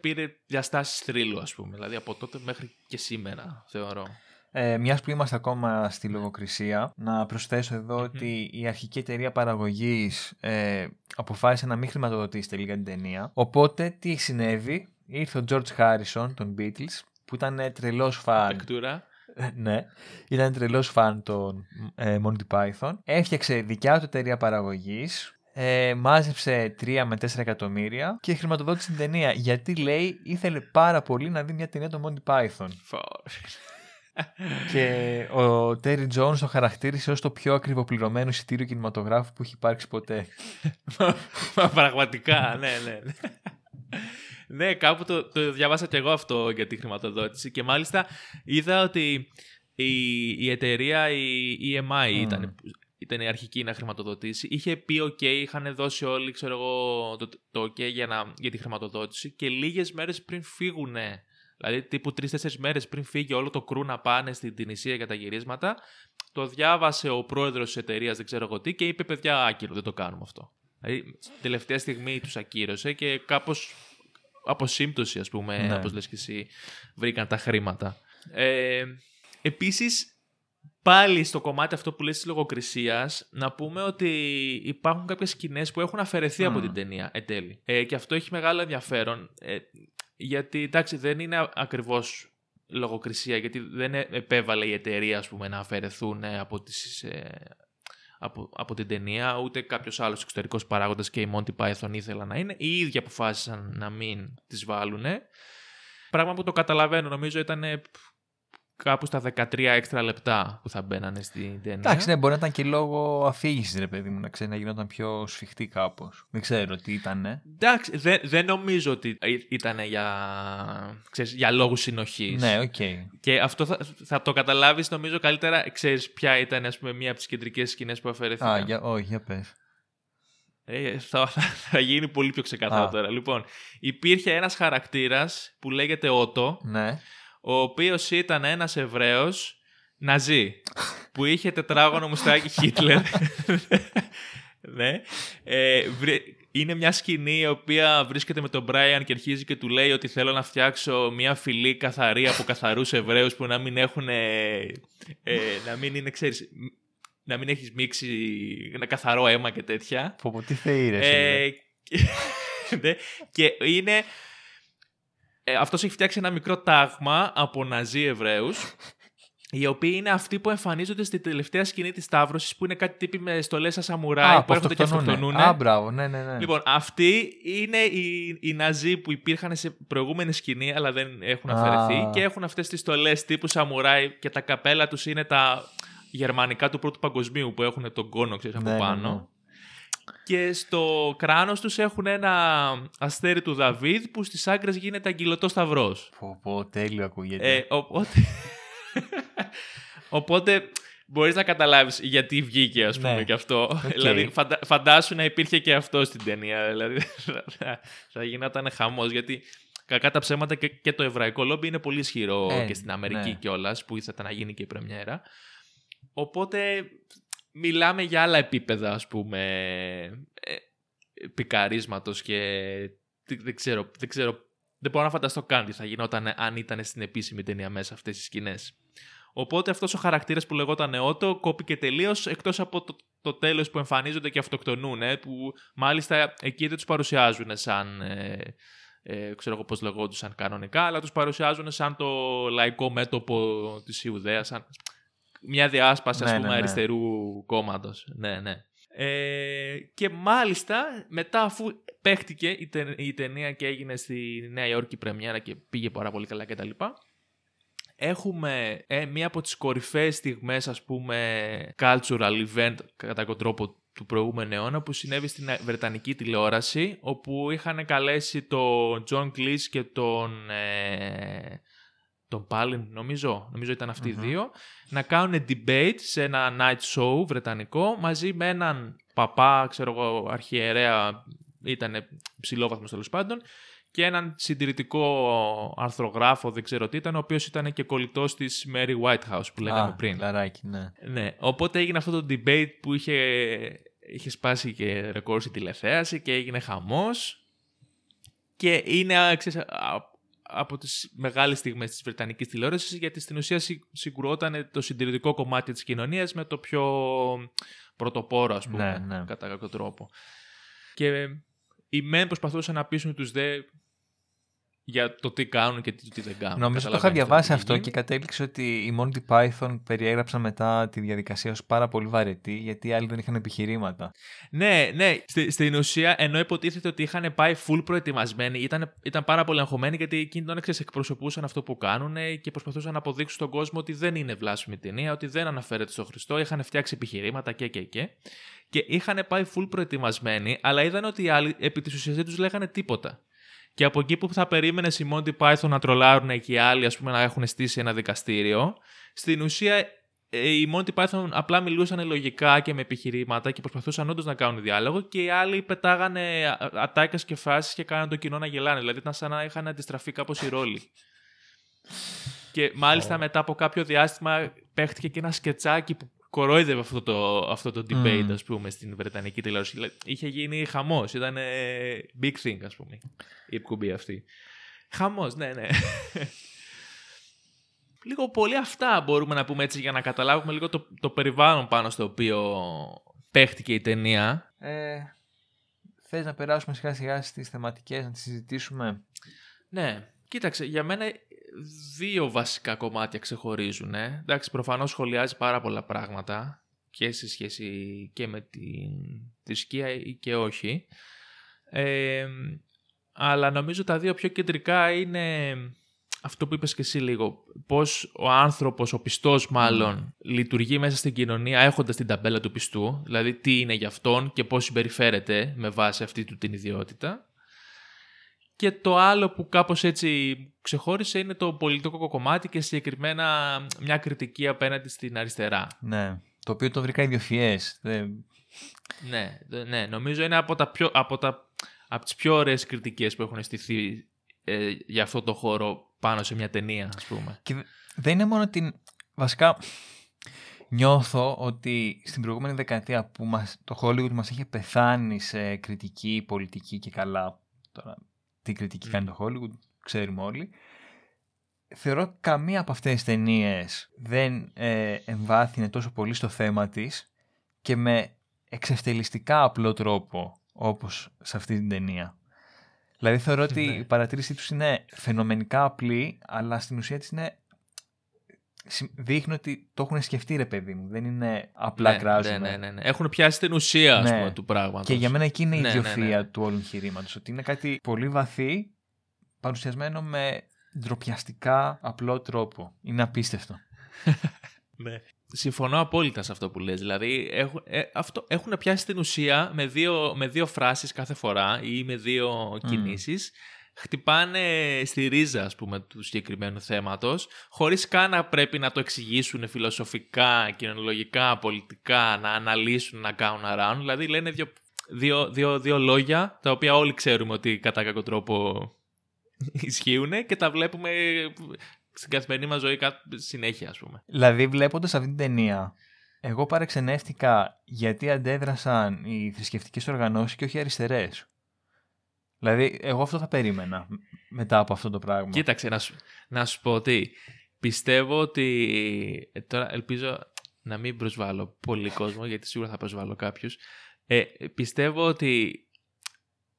πήρε διαστάσεις θρύλου, ας πούμε. Δηλαδή, από τότε μέχρι και σήμερα, θεωρώ. Ε, Μιας που είμαστε ακόμα στη λογοκρισία, να προσθέσω εδώ ότι η αρχική εταιρεία παραγωγής ε, αποφάσισε να μην χρηματοδοτήσει τελικά την ταινία. Οπότε τι συνέβη, ήρθε ο George Harrison των Beatles, που ήταν τρελός φαν. Πεκτούρα. [laughs] ναι, ήταν τρελός φαν των ε, Monty Python. Έφτιαξε δικιά του εταιρεία παραγωγής. Ε, μάζεψε 3 με 4 εκατομμύρια και χρηματοδότησε την ταινία. Γιατί λέει ήθελε πάρα πολύ να δει μια ταινία των Monty Python. Φως. Και ο Terry Jones το χαρακτήρισε ως το πιο ακριβοπληρωμένο εισιτήριο κινηματογράφου που έχει υπάρξει ποτέ. Μα πραγματικά, ναι, ναι. Ναι. Ναι, κάπου το, το διαβάσα και εγώ αυτό για τη χρηματοδότηση και μάλιστα είδα ότι η, η εταιρεία, η EMI ήταν, ήταν η αρχική να χρηματοδοτήσει. Είχε πει OK, είχαν δώσει όλοι ξέρω εγώ, το, το OK για, να, για τη χρηματοδότηση και λίγες μέρες πριν φύγουν, δηλαδή τύπου τρεις-τέσσερις μέρες πριν φύγει όλο το κρού να πάνε στην Τινησία για τα γυρίσματα, το διάβασε ο πρόεδρος της εταιρείας, δεν ξέρω εγώ τι, και είπε παιδιά άκυρο, δεν το κάνουμε αυτό. Δηλαδή, τελευταία στιγμή τους ακύρωσε και κάπως από σύμπτωση, ας πούμε, Ναι. όπως λες και εσύ, βρήκαν τα χρήματα. Ε, επίσης, πάλι στο κομμάτι αυτό που λες της λογοκρισίας, να πούμε ότι υπάρχουν κάποιες σκηνές που έχουν αφαιρεθεί από Μμμ. την ταινία εν τέλει. Ε, και αυτό έχει μεγάλο ενδιαφέρον, ε, γιατί εντάξει δεν είναι α- ακριβώς λογοκρισία, γιατί δεν ε- επέβαλε η εταιρεία ας πούμε, να αφαιρεθούν ε, από τις... ε, από, από την ταινία, ούτε κάποιος άλλος εξωτερικός παράγοντας και οι Monty Python ήθελαν να είναι. Οι ίδιοι αποφάσισαν να μην τις βάλουν. Πράγμα που το καταλαβαίνω, νομίζω ήταν ε, κάπου στα 13 έξτρα λεπτά που θα μπαίνανε στην ταινία. Εντάξει, ναι, μπορεί να ήταν και λόγω αφήγησης, ρε παιδί μου, να ξέρει να γινόταν πιο σφιχτή κάπως. Δεν ξέρω τι ήταν. Ε. Εντάξει, δεν, δεν νομίζω ότι ήταν για, ξέρεις, για λόγους συνοχής. Ναι, οκ. Και αυτό θα, θα το καταλάβεις νομίζω καλύτερα, ξέρεις ποια ήταν ας πούμε μία από τις κεντρικές σκηνές που αφαιρέθηκαν. Α, για, όχι, για πες. Ε, θα, θα, θα γίνει πολύ πιο ξεκάθαρο Α. τώρα. Λοιπόν, υπήρχε ένας χαρακτήρας που λέγεται Ότο, Ναι. Ο οποίος ήταν ένας Εβραίος ναζί, που είχε τετράγωνο μουστάκι Χίτλερ. ναι. Ε, βρε- είναι μια σκηνή η οποία βρίσκεται με τον Μπράιαν και αρχίζει και του λέει ότι θέλω να φτιάξω μια φυλή καθαρή από καθαρούς Εβραίους που να μην έχουν, ε, ε, να μην είναι, ξέρεις, να μην έχεις μίξει ένα καθαρό αίμα και τέτοια. Πω, πω, τι θεοί, ρε. Ε, και- [laughs] ναι, και είναι. Ε, αυτός έχει φτιάξει ένα μικρό τάγμα από ναζί Εβραίους οι οποίοι είναι αυτοί που εμφανίζονται στη τελευταία σκηνή της Σταύρωσης που είναι κάτι τύποι με στολές σαν σαμουράι που έρχονται και αυτοκτονούνε. Α, μπράβο, ναι, ναι, ναι. Λοιπόν, αυτοί είναι οι, οι Ναζί που υπήρχαν σε προηγούμενη σκηνή, αλλά δεν έχουν Α. αφαιρεθεί και έχουν αυτές τις στολές τύπου σαμουράι και τα καπέλα τους είναι τα γερμανικά του πρώτου παγκοσμίου που έχουν τον κώνο, ξέρεις, από Ναι, ναι, πάνω. ναι. Και στο κράνος τους έχουν ένα αστέρι του Δαβίδ που στις άκρες γίνεται αγκυλωτός σταυρός. Πω, πω, τέλειο ακούγεται. Ε, οπότε... οπότε Μπορείς να καταλάβεις γιατί βγήκε, ας πούμε, Ναι. και αυτό. Οκ. Δηλαδή, φαντα, φαντάσου να υπήρχε και αυτό στην ταινία. Δηλαδή, θα, θα γινόταν χαμός. Γιατί κακά τα ψέματα και, και το εβραϊκό λόμπι είναι πολύ ισχυρό Ε, και στην Αμερική ναι. κιόλας, που ήθελε να γίνει και η πρεμιέρα. Οπότε μιλάμε για άλλα επίπεδα, ας πούμε, ε, πικαρίσματος και δεν, δεν ξέρω, δεν ξέρω, δεν μπορώ να φανταστώ καν τι θα γινόταν αν ήταν στην επίσημη ταινία μέσα αυτές τις σκηνές. Οπότε αυτός ο χαρακτήρας που λεγόταν Ότο κόπηκε τελείως εκτός από το, το τέλος που εμφανίζονται και αυτοκτονούν, ε, που μάλιστα εκεί δεν τους παρουσιάζουν σαν, ε, ε, ξέρω εγώ πώς λεγόντουσαν κανονικά, αλλά τους παρουσιάζουν σαν το λαϊκό μέτωπο της Ιουδαίας, σαν μια διάσπαση ας Ναι, πούμε ναι, ναι. αριστερού κόμματος. Ναι, ναι. Ε, και μάλιστα μετά αφού παίχτηκε η, ται- η ταινία και έγινε στη Νέα Υόρκη πρεμιέρα και πήγε πάρα πολύ καλά κτλ. Έχουμε ε, μία από τις κορυφαίες στιγμές ας πούμε cultural event κατά κάποιο τρόπο του προηγούμενου αιώνα που συνέβη στην Βρετανική τηλεόραση όπου είχαν καλέσει τον John Cleese και τον ε, τον Πάλιν νομίζω, νομίζω ήταν αυτοί οι Μμμ. δύο να κάνουν debate σε ένα night show βρετανικό μαζί με έναν παπά, ξέρω εγώ, αρχιερέα ήταν ψηλόβαθμος τέλος πάντων και έναν συντηρητικό αρθρογράφο, δεν ξέρω τι ήταν, ο οποίος ήταν και κολλητός της Mary Whitehouse που λέγαμε Α, πριν. Λαράκι, ναι. Ναι, οπότε έγινε αυτό το debate που είχε, είχε σπάσει και ρεκόρ στη τηλεθέαση και έγινε χαμός και είναι α, ξέρεις, α- από τις μεγάλες στιγμές της Βρετανικής τηλεόρασης γιατί στην ουσία συ- συγκρουόταν το συντηρητικό κομμάτι της κοινωνίας με το πιο πρωτοπόρο ας πούμε Ναι, ναι. κατά κάποιο τρόπο. Και οι μεν προσπαθούσαν να πείσουν τους δε για το τι κάνουν και τι, τι δεν κάνουν. Νομίζω το είχα Καταλαβαίνετε διαβάσει τι αυτό γίνει. και κατέληξε ότι οι Monty Python περιέγραψαν μετά τη διαδικασία ως πάρα πολύ βαρετή γιατί οι άλλοι δεν είχαν επιχειρήματα. Ναι, ναι. Στη, στην ουσία, ενώ υποτίθεται ότι είχαν πάει full προετοιμασμένοι, ήταν, ήταν πάρα πολύ αγχωμένοι γιατί εκείνοι τον ξέρεις, εκπροσωπούσαν αυτό που κάνουν και προσπαθούσαν να αποδείξουν στον κόσμο ότι δεν είναι βλάσιμη ταινία, ότι δεν αναφέρεται στον Χριστό. Είχαν φτιάξει επιχειρήματα και και και. Και είχαν πάει full προετοιμασμένοι, αλλά είδαν ότι οι άλλοι επί της ουσίας δεν τους λέγανε τίποτα. Και από εκεί που θα περίμενε οι Monty Python να τρολάρουν και οι άλλοι ας πούμε, να έχουν στήσει ένα δικαστήριο, στην ουσία ε, οι Monty Python απλά μιλούσαν λογικά και με επιχειρήματα και προσπαθούσαν όντως να κάνουν διάλογο και οι άλλοι πετάγανε ατάκες και φράσει και κάνανε το κοινό να γελάνε. Δηλαδή ήταν σαν να είχαν αντιστραφεί κάπως οι ρόλοι. Και μάλιστα μετά από κάποιο διάστημα παίχτηκε και ένα σκετσάκι που κορόιδευε αυτό το, αυτό το debate, Μμμ. ας πούμε, στην Βρετανική τηλεόραση. Δηλαδή, Είχε γίνει χαμός, ήταν ε, big thing, ας πούμε, η εκπομπή αυτή. Χαμός, ναι, ναι. [laughs] λίγο πολύ αυτά μπορούμε να πούμε έτσι για να καταλάβουμε λίγο το, το περιβάλλον πάνω στο οποίο παίχτηκε η ταινία. Ε, θες να περάσουμε σιγά σιγά στις θεματικές, να τις συζητήσουμε; Ναι, κοίταξε, για μένα δύο βασικά κομμάτια ξεχωρίζουν. Ε. Εντάξει, προφανώς σχολιάζει πάρα πολλά πράγματα και σε σχέση και με την θρησκεία ή και όχι. Ε, αλλά νομίζω τα δύο πιο κεντρικά είναι αυτό που είπες και εσύ λίγο. Πώς ο άνθρωπος, ο πιστός μάλλον, λειτουργεί μέσα στην κοινωνία έχοντας την ταμπέλα του πιστού. Δηλαδή τι είναι για αυτόν και πώς συμπεριφέρεται με βάση αυτή του την ιδιότητα. Και το άλλο που κάπως έτσι ξεχώρισε είναι το πολιτικό κομμάτι και συγκεκριμένα μια κριτική απέναντι στην αριστερά. Ναι, το οποίο το βρήκα ιδιοφιές. Δεν- Ναι, δε- ναι, νομίζω είναι από, τα πιο, από, τα, από τις πιο ωραίες κριτικές που έχουν στηθεί ε, για αυτό το χώρο πάνω σε μια ταινία, ας πούμε. Και δε- δεν είναι μόνο την... Βασικά, νιώθω ότι στην προηγούμενη δεκαετία που μας, το Hollywood μας είχε πεθάνει σε κριτική, πολιτική και καλά. Τώρα, τι κριτική Μμ. κάνει το Hollywood, ξέρουμε όλοι. Θεωρώ ότι καμία από αυτές τις ταινίες δεν ε, εμβάθυνε τόσο πολύ στο θέμα της και με εξευτελιστικά απλό τρόπο όπως σε αυτή την ταινία. Δηλαδή θεωρώ ότι Ναι. η παρατήρησή τους είναι φαινομενικά απλή, αλλά στην ουσία της είναι... συ- δείχνει ότι το έχουν σκεφτεί ρε παιδί μου, δεν είναι απλά ναι, κράζουμε. ναι, ναι, ναι, ναι. Έχουν πιάσει την ουσία, ας Ναι. πούμε, του πράγματος. Και για μένα εκεί είναι η Ναι, ναι, ιδιοφία ναι. του όλου εγχειρήματος. Ότι είναι κάτι πολύ βαθύ, παρουσιασμένο με ντροπιαστικά απλό τρόπο. Είναι απίστευτο. [laughs] Ναι. Συμφωνώ απόλυτα σε αυτό που λες. Δηλαδή έχουν, ε, αυτό, έχουν πιάσει την ουσία με δύο, με δύο φράσεις κάθε φορά ή με δύο κινήσεις χτυπάνε στη ρίζα, ας πούμε, του συγκεκριμένου θέματος, χωρίς καν να πρέπει να το εξηγήσουν φιλοσοφικά, κοινωνιολογικά, πολιτικά, να αναλύσουν, να κάνουν around. Δηλαδή λένε δύο, δύο, δύο, δύο λόγια, τα οποία όλοι ξέρουμε ότι κατά κάποιο τρόπο [laughs] ισχύουν και τα βλέπουμε στην καθημερινή μας ζωή κα- συνέχεια, ας πούμε. Δηλαδή, βλέποντας αυτή την ταινία, εγώ παρεξενεύτηκα γιατί αντέδρασαν οι θρησκευτικές οργανώσεις και όχι οι αριστερές. Δηλαδή, εγώ αυτό θα περίμενα μ- μετά από αυτό το πράγμα. Κοίταξε, να σου, να σου πω ότι πιστεύω ότι. ε, τώρα ελπίζω να μην προσβάλλω πολύ κόσμο, γιατί σίγουρα θα προσβάλλω κάποιους. Ε, πιστεύω ότι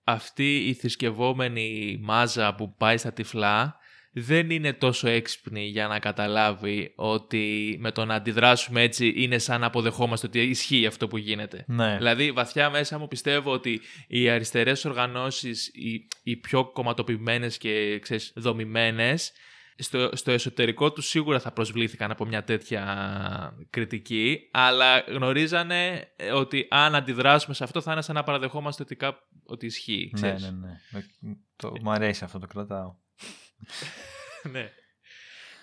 αυτή η θρησκευόμενη μάζα που πάει στα τυφλά δεν είναι τόσο έξυπνη για να καταλάβει ότι με το να αντιδράσουμε έτσι είναι σαν να αποδεχόμαστε ότι ισχύει αυτό που γίνεται. Ναι. Δηλαδή, βαθιά μέσα μου πιστεύω ότι οι αριστερές οργανώσεις, οι, οι πιο κομματοποιημένες και ξέρεις, δομημένες, στο, στο εσωτερικό τους σίγουρα θα προσβλήθηκαν από μια τέτοια κριτική, αλλά γνωρίζανε ε, ότι αν αντιδράσουμε σε αυτό θα είναι σαν να παραδεχόμαστε ότι, κάπου, ότι ισχύει. ναι, Ξέρεις. ναι, ναι. Ε, Το, μου αρέσει αυτό, το κρατάω. Ναι.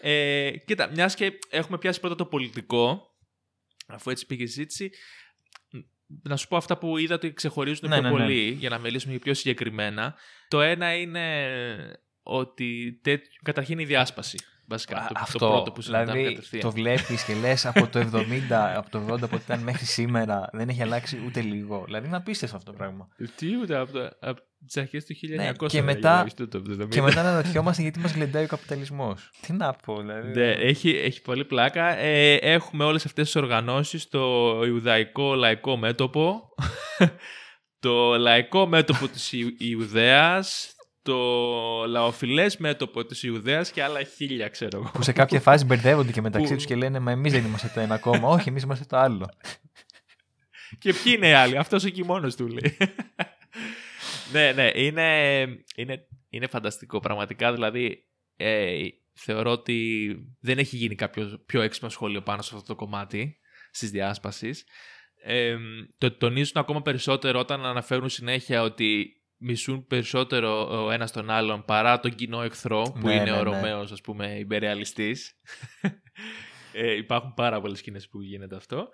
Ε, κοίτα, μιας και έχουμε πιάσει πρώτα το πολιτικό, αφού έτσι πήγε η συζήτηση, να σου πω αυτά που είδα ότι ξεχωρίζουν Ναι, πιο ναι, ναι. πολύ, για να μιλήσουμε πιο συγκεκριμένα. Το ένα είναι ότι τέτοι- καταρχήν η διάσπαση. Βασικά, Α, το, αυτό, το πρώτο που συζητάμε δηλαδή κατευθείαν. το βλέπεις και λες από το 70, από το 80 που ήταν μέχρι σήμερα δεν έχει αλλάξει ούτε λίγο. Δηλαδή είναι απίστευτο αυτό το πράγμα. Τι ούτε από, το- από τις αρχές του 1900. Ναι, και δεν μετά- έγινε, ούτε το 70. και μετά να αναρωτιόμαστε γιατί μας γλεντάει ο καπιταλισμός. Τι να πω, δηλαδή. Ναι, έχει, έχει πολύ πλάκα. Ε, έχουμε όλες αυτές τις οργανώσεις, το Ιουδαϊκό Λαϊκό Μέτωπο, [laughs] το Λαϊκό Μέτωπο της Ιου- Ιουδαίας, το Λαοφιλές Μέτωπο της Ιουδαίας και άλλα χίλια, ξέρω εγώ. Που σε κάποια φάση μπερδεύονται και μεταξύ Που- τους και λένε Μα εμείς δεν είμαστε το ένα κόμμα. Όχι, εμείς είμαστε το άλλο. και ποιοι είναι οι άλλοι, αυτός εκεί μόνος του λέει. ναι, ναι, είναι, είναι, είναι φανταστικό πραγματικά, δηλαδή ε, θεωρώ ότι δεν έχει γίνει κάποιο πιο έξυπνο σχόλιο πάνω σε αυτό το κομμάτι στις διάσπασεις. Ε, το τονίζουν ακόμα περισσότερο όταν αναφέρουν συνέχεια ότι μισούν περισσότερο ο ένας τον άλλον παρά τον κοινό εχθρό που Ναι, είναι ναι, ο ναι. Ρωμαίος ας πούμε υπερεαλιστής. [laughs] ε, υπάρχουν πάρα πολλές σκηνές που γίνεται αυτό.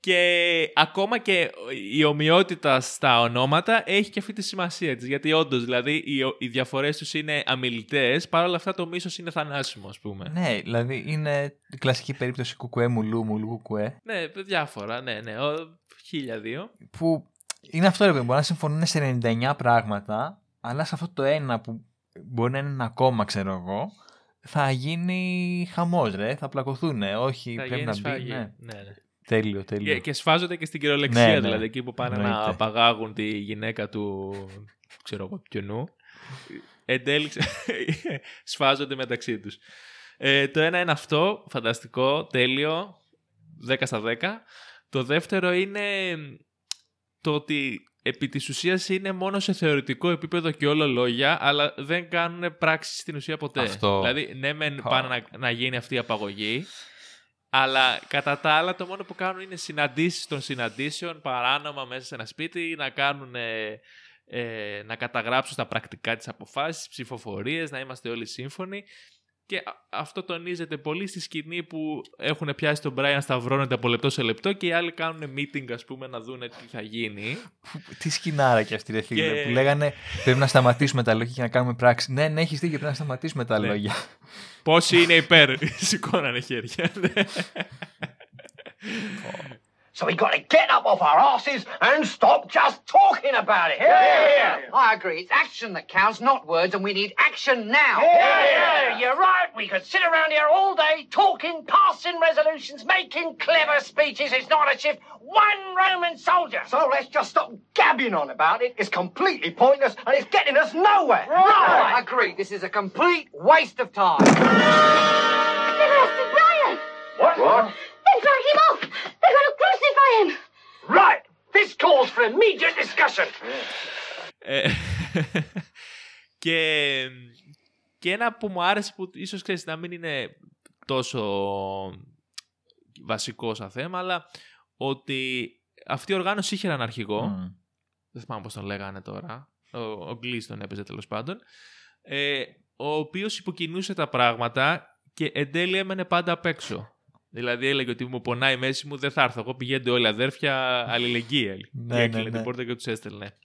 Και ακόμα και η ομοιότητα στα ονόματα έχει και αυτή τη σημασία της. Γιατί όντως, δηλαδή, οι, οι διαφορές τους είναι αμιλητές, παρόλα αυτά το μίσος είναι θανάσιμο, ας πούμε. ναι, δηλαδή είναι η κλασική περίπτωση κουκουέ μουλού, μουλού κουκουέ. Ναι, διάφορα, ναι, ναι. Ο, χίλια δύο. Που είναι αυτό ρε παιδί, μπορεί να συμφωνούν σε 99 πράγματα, αλλά σε αυτό το ένα που μπορεί να είναι ένα κόμμα, ξέρω εγώ, θα γίνει χαμός ρε, θα πλακωθούν. Όχι, Θα πρέπει γίνει να μπει. σφάγη. Ναι. Ναι, ναι. Τέλειο, τέλειο. Και, και σφάζονται και στην κυριολεξία, Ναι, ναι. δηλαδή, εκεί που πάνε να Εννοείται. απαγάγουν τη γυναίκα του, ξέρω εγώ, ποιονού. Εν τέλει, ξε- [laughs] σφάζονται μεταξύ τους. Ε, το ένα είναι αυτό, φανταστικό, τέλειο, 10 στα 10. Το δεύτερο είναι το ότι επί της ουσίας είναι μόνο σε θεωρητικό επίπεδο και όλο λόγια, αλλά δεν κάνουν πράξεις στην ουσία ποτέ. Αυτό. Δηλαδή, ναι, μεν Χα. πάνε να, να γίνει αυτή η απαγωγή, αλλά κατά τα άλλα το μόνο που κάνουν είναι συναντήσεις των συναντήσεων παράνομα μέσα σε ένα σπίτι, να κάνουν... ε, ε, να καταγράψουν στα πρακτικά τις αποφάσεις, ψηφοφορίες, να είμαστε όλοι σύμφωνοι. Και α- αυτό τονίζεται πολύ στη σκηνή που έχουν πιάσει τον Brian σταυρώνεται από λεπτό σε λεπτό και οι άλλοι κάνουν meeting, ας πούμε, να δούνε τι θα γίνει. Τι σκηνάρα και αυτή ρε φίλε, Και- που λέγανε πρέπει να σταματήσουμε τα λόγια και να κάνουμε πράξη. Ναι, ναι, έχεις δίκιο, πρέπει να σταματήσουμε τα Ναι. λόγια. Πόσοι είναι υπέρ, [laughs] σηκώνανε χέρια. So we got to get up off our asses and stop just talking about it. Yeah, yeah. I agree. It's action that counts, not words, and we need action now. yeah, oh, you're right. We could sit around here all day talking, passing resolutions, making clever speeches. It's not a shift. One Roman soldier. So let's just stop gabbing on about it. It's completely pointless and it's getting us nowhere. Right. I agree. This is a complete waste of time. They've arrested Brian! What? What? They drag him off! They're going to crucify him! Right. This calls for immediate discussion. Ε, [laughs] και, και ένα που μου άρεσε που ίσως ξέρεις να μην είναι τόσο βασικό σαν θέμα, αλλά ότι αυτή η οργάνωση είχε έναν αρχηγό. Μμ. Δεν θυμάμαι πώς τον λέγανε τώρα. ο, ο Glees τον έπαιζε τέλος πάντων, ε, ο οποίος υποκινούσε τα πράγματα και εν τέλει έμενε πάντα απ' έξω. Δηλαδή έλεγε ότι μου πονάει η μέση μου, δεν θα έρθω. Εγώ πηγαίνετε όλοι αδέρφια, αλληλεγγύη. Ναι, και ναι, έκλεινε ναι. την πόρτα και τους έστελνε.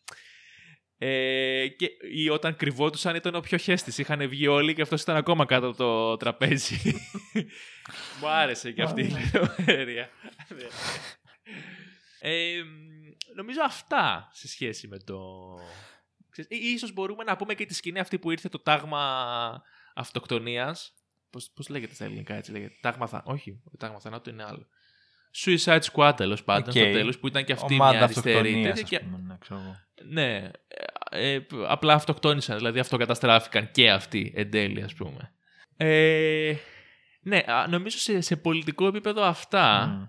Ε, και ή όταν κρυβόντουσαν ήταν ο πιο χέστης. Είχαν βγει όλοι και αυτός ήταν ακόμα κάτω από το τραπέζι. [laughs] Μου άρεσε και αυτή η λεπτομέρεια. ε, νομίζω αυτά σε σχέση με το... Ξέρεις, ή- Ίσως μπορούμε να πούμε και τη σκηνή αυτή που ήρθε το τάγμα αυτοκτονίας. Πώς, πώς λέγεται στα ελληνικά έτσι λέγεται. Τάγμα θα... Όχι, το τάγμα θανάτου είναι άλλο. Suicide Squad τέλος πάντων Οκ. στο τέλος που ήταν και αυτή Ομάδα μια αριστερή. αυτοκτονίας, τέτοια ας και- πούμε, ναι, ξέρω εγώ. ναι, ε, ε, απλά αυτοκτόνησαν, δηλαδή αυτοκαταστράφηκαν και αυτοί εν τέλει, ας πούμε. Ε, ναι, α, νομίζω σε, σε πολιτικό επίπεδο αυτά, Μμ.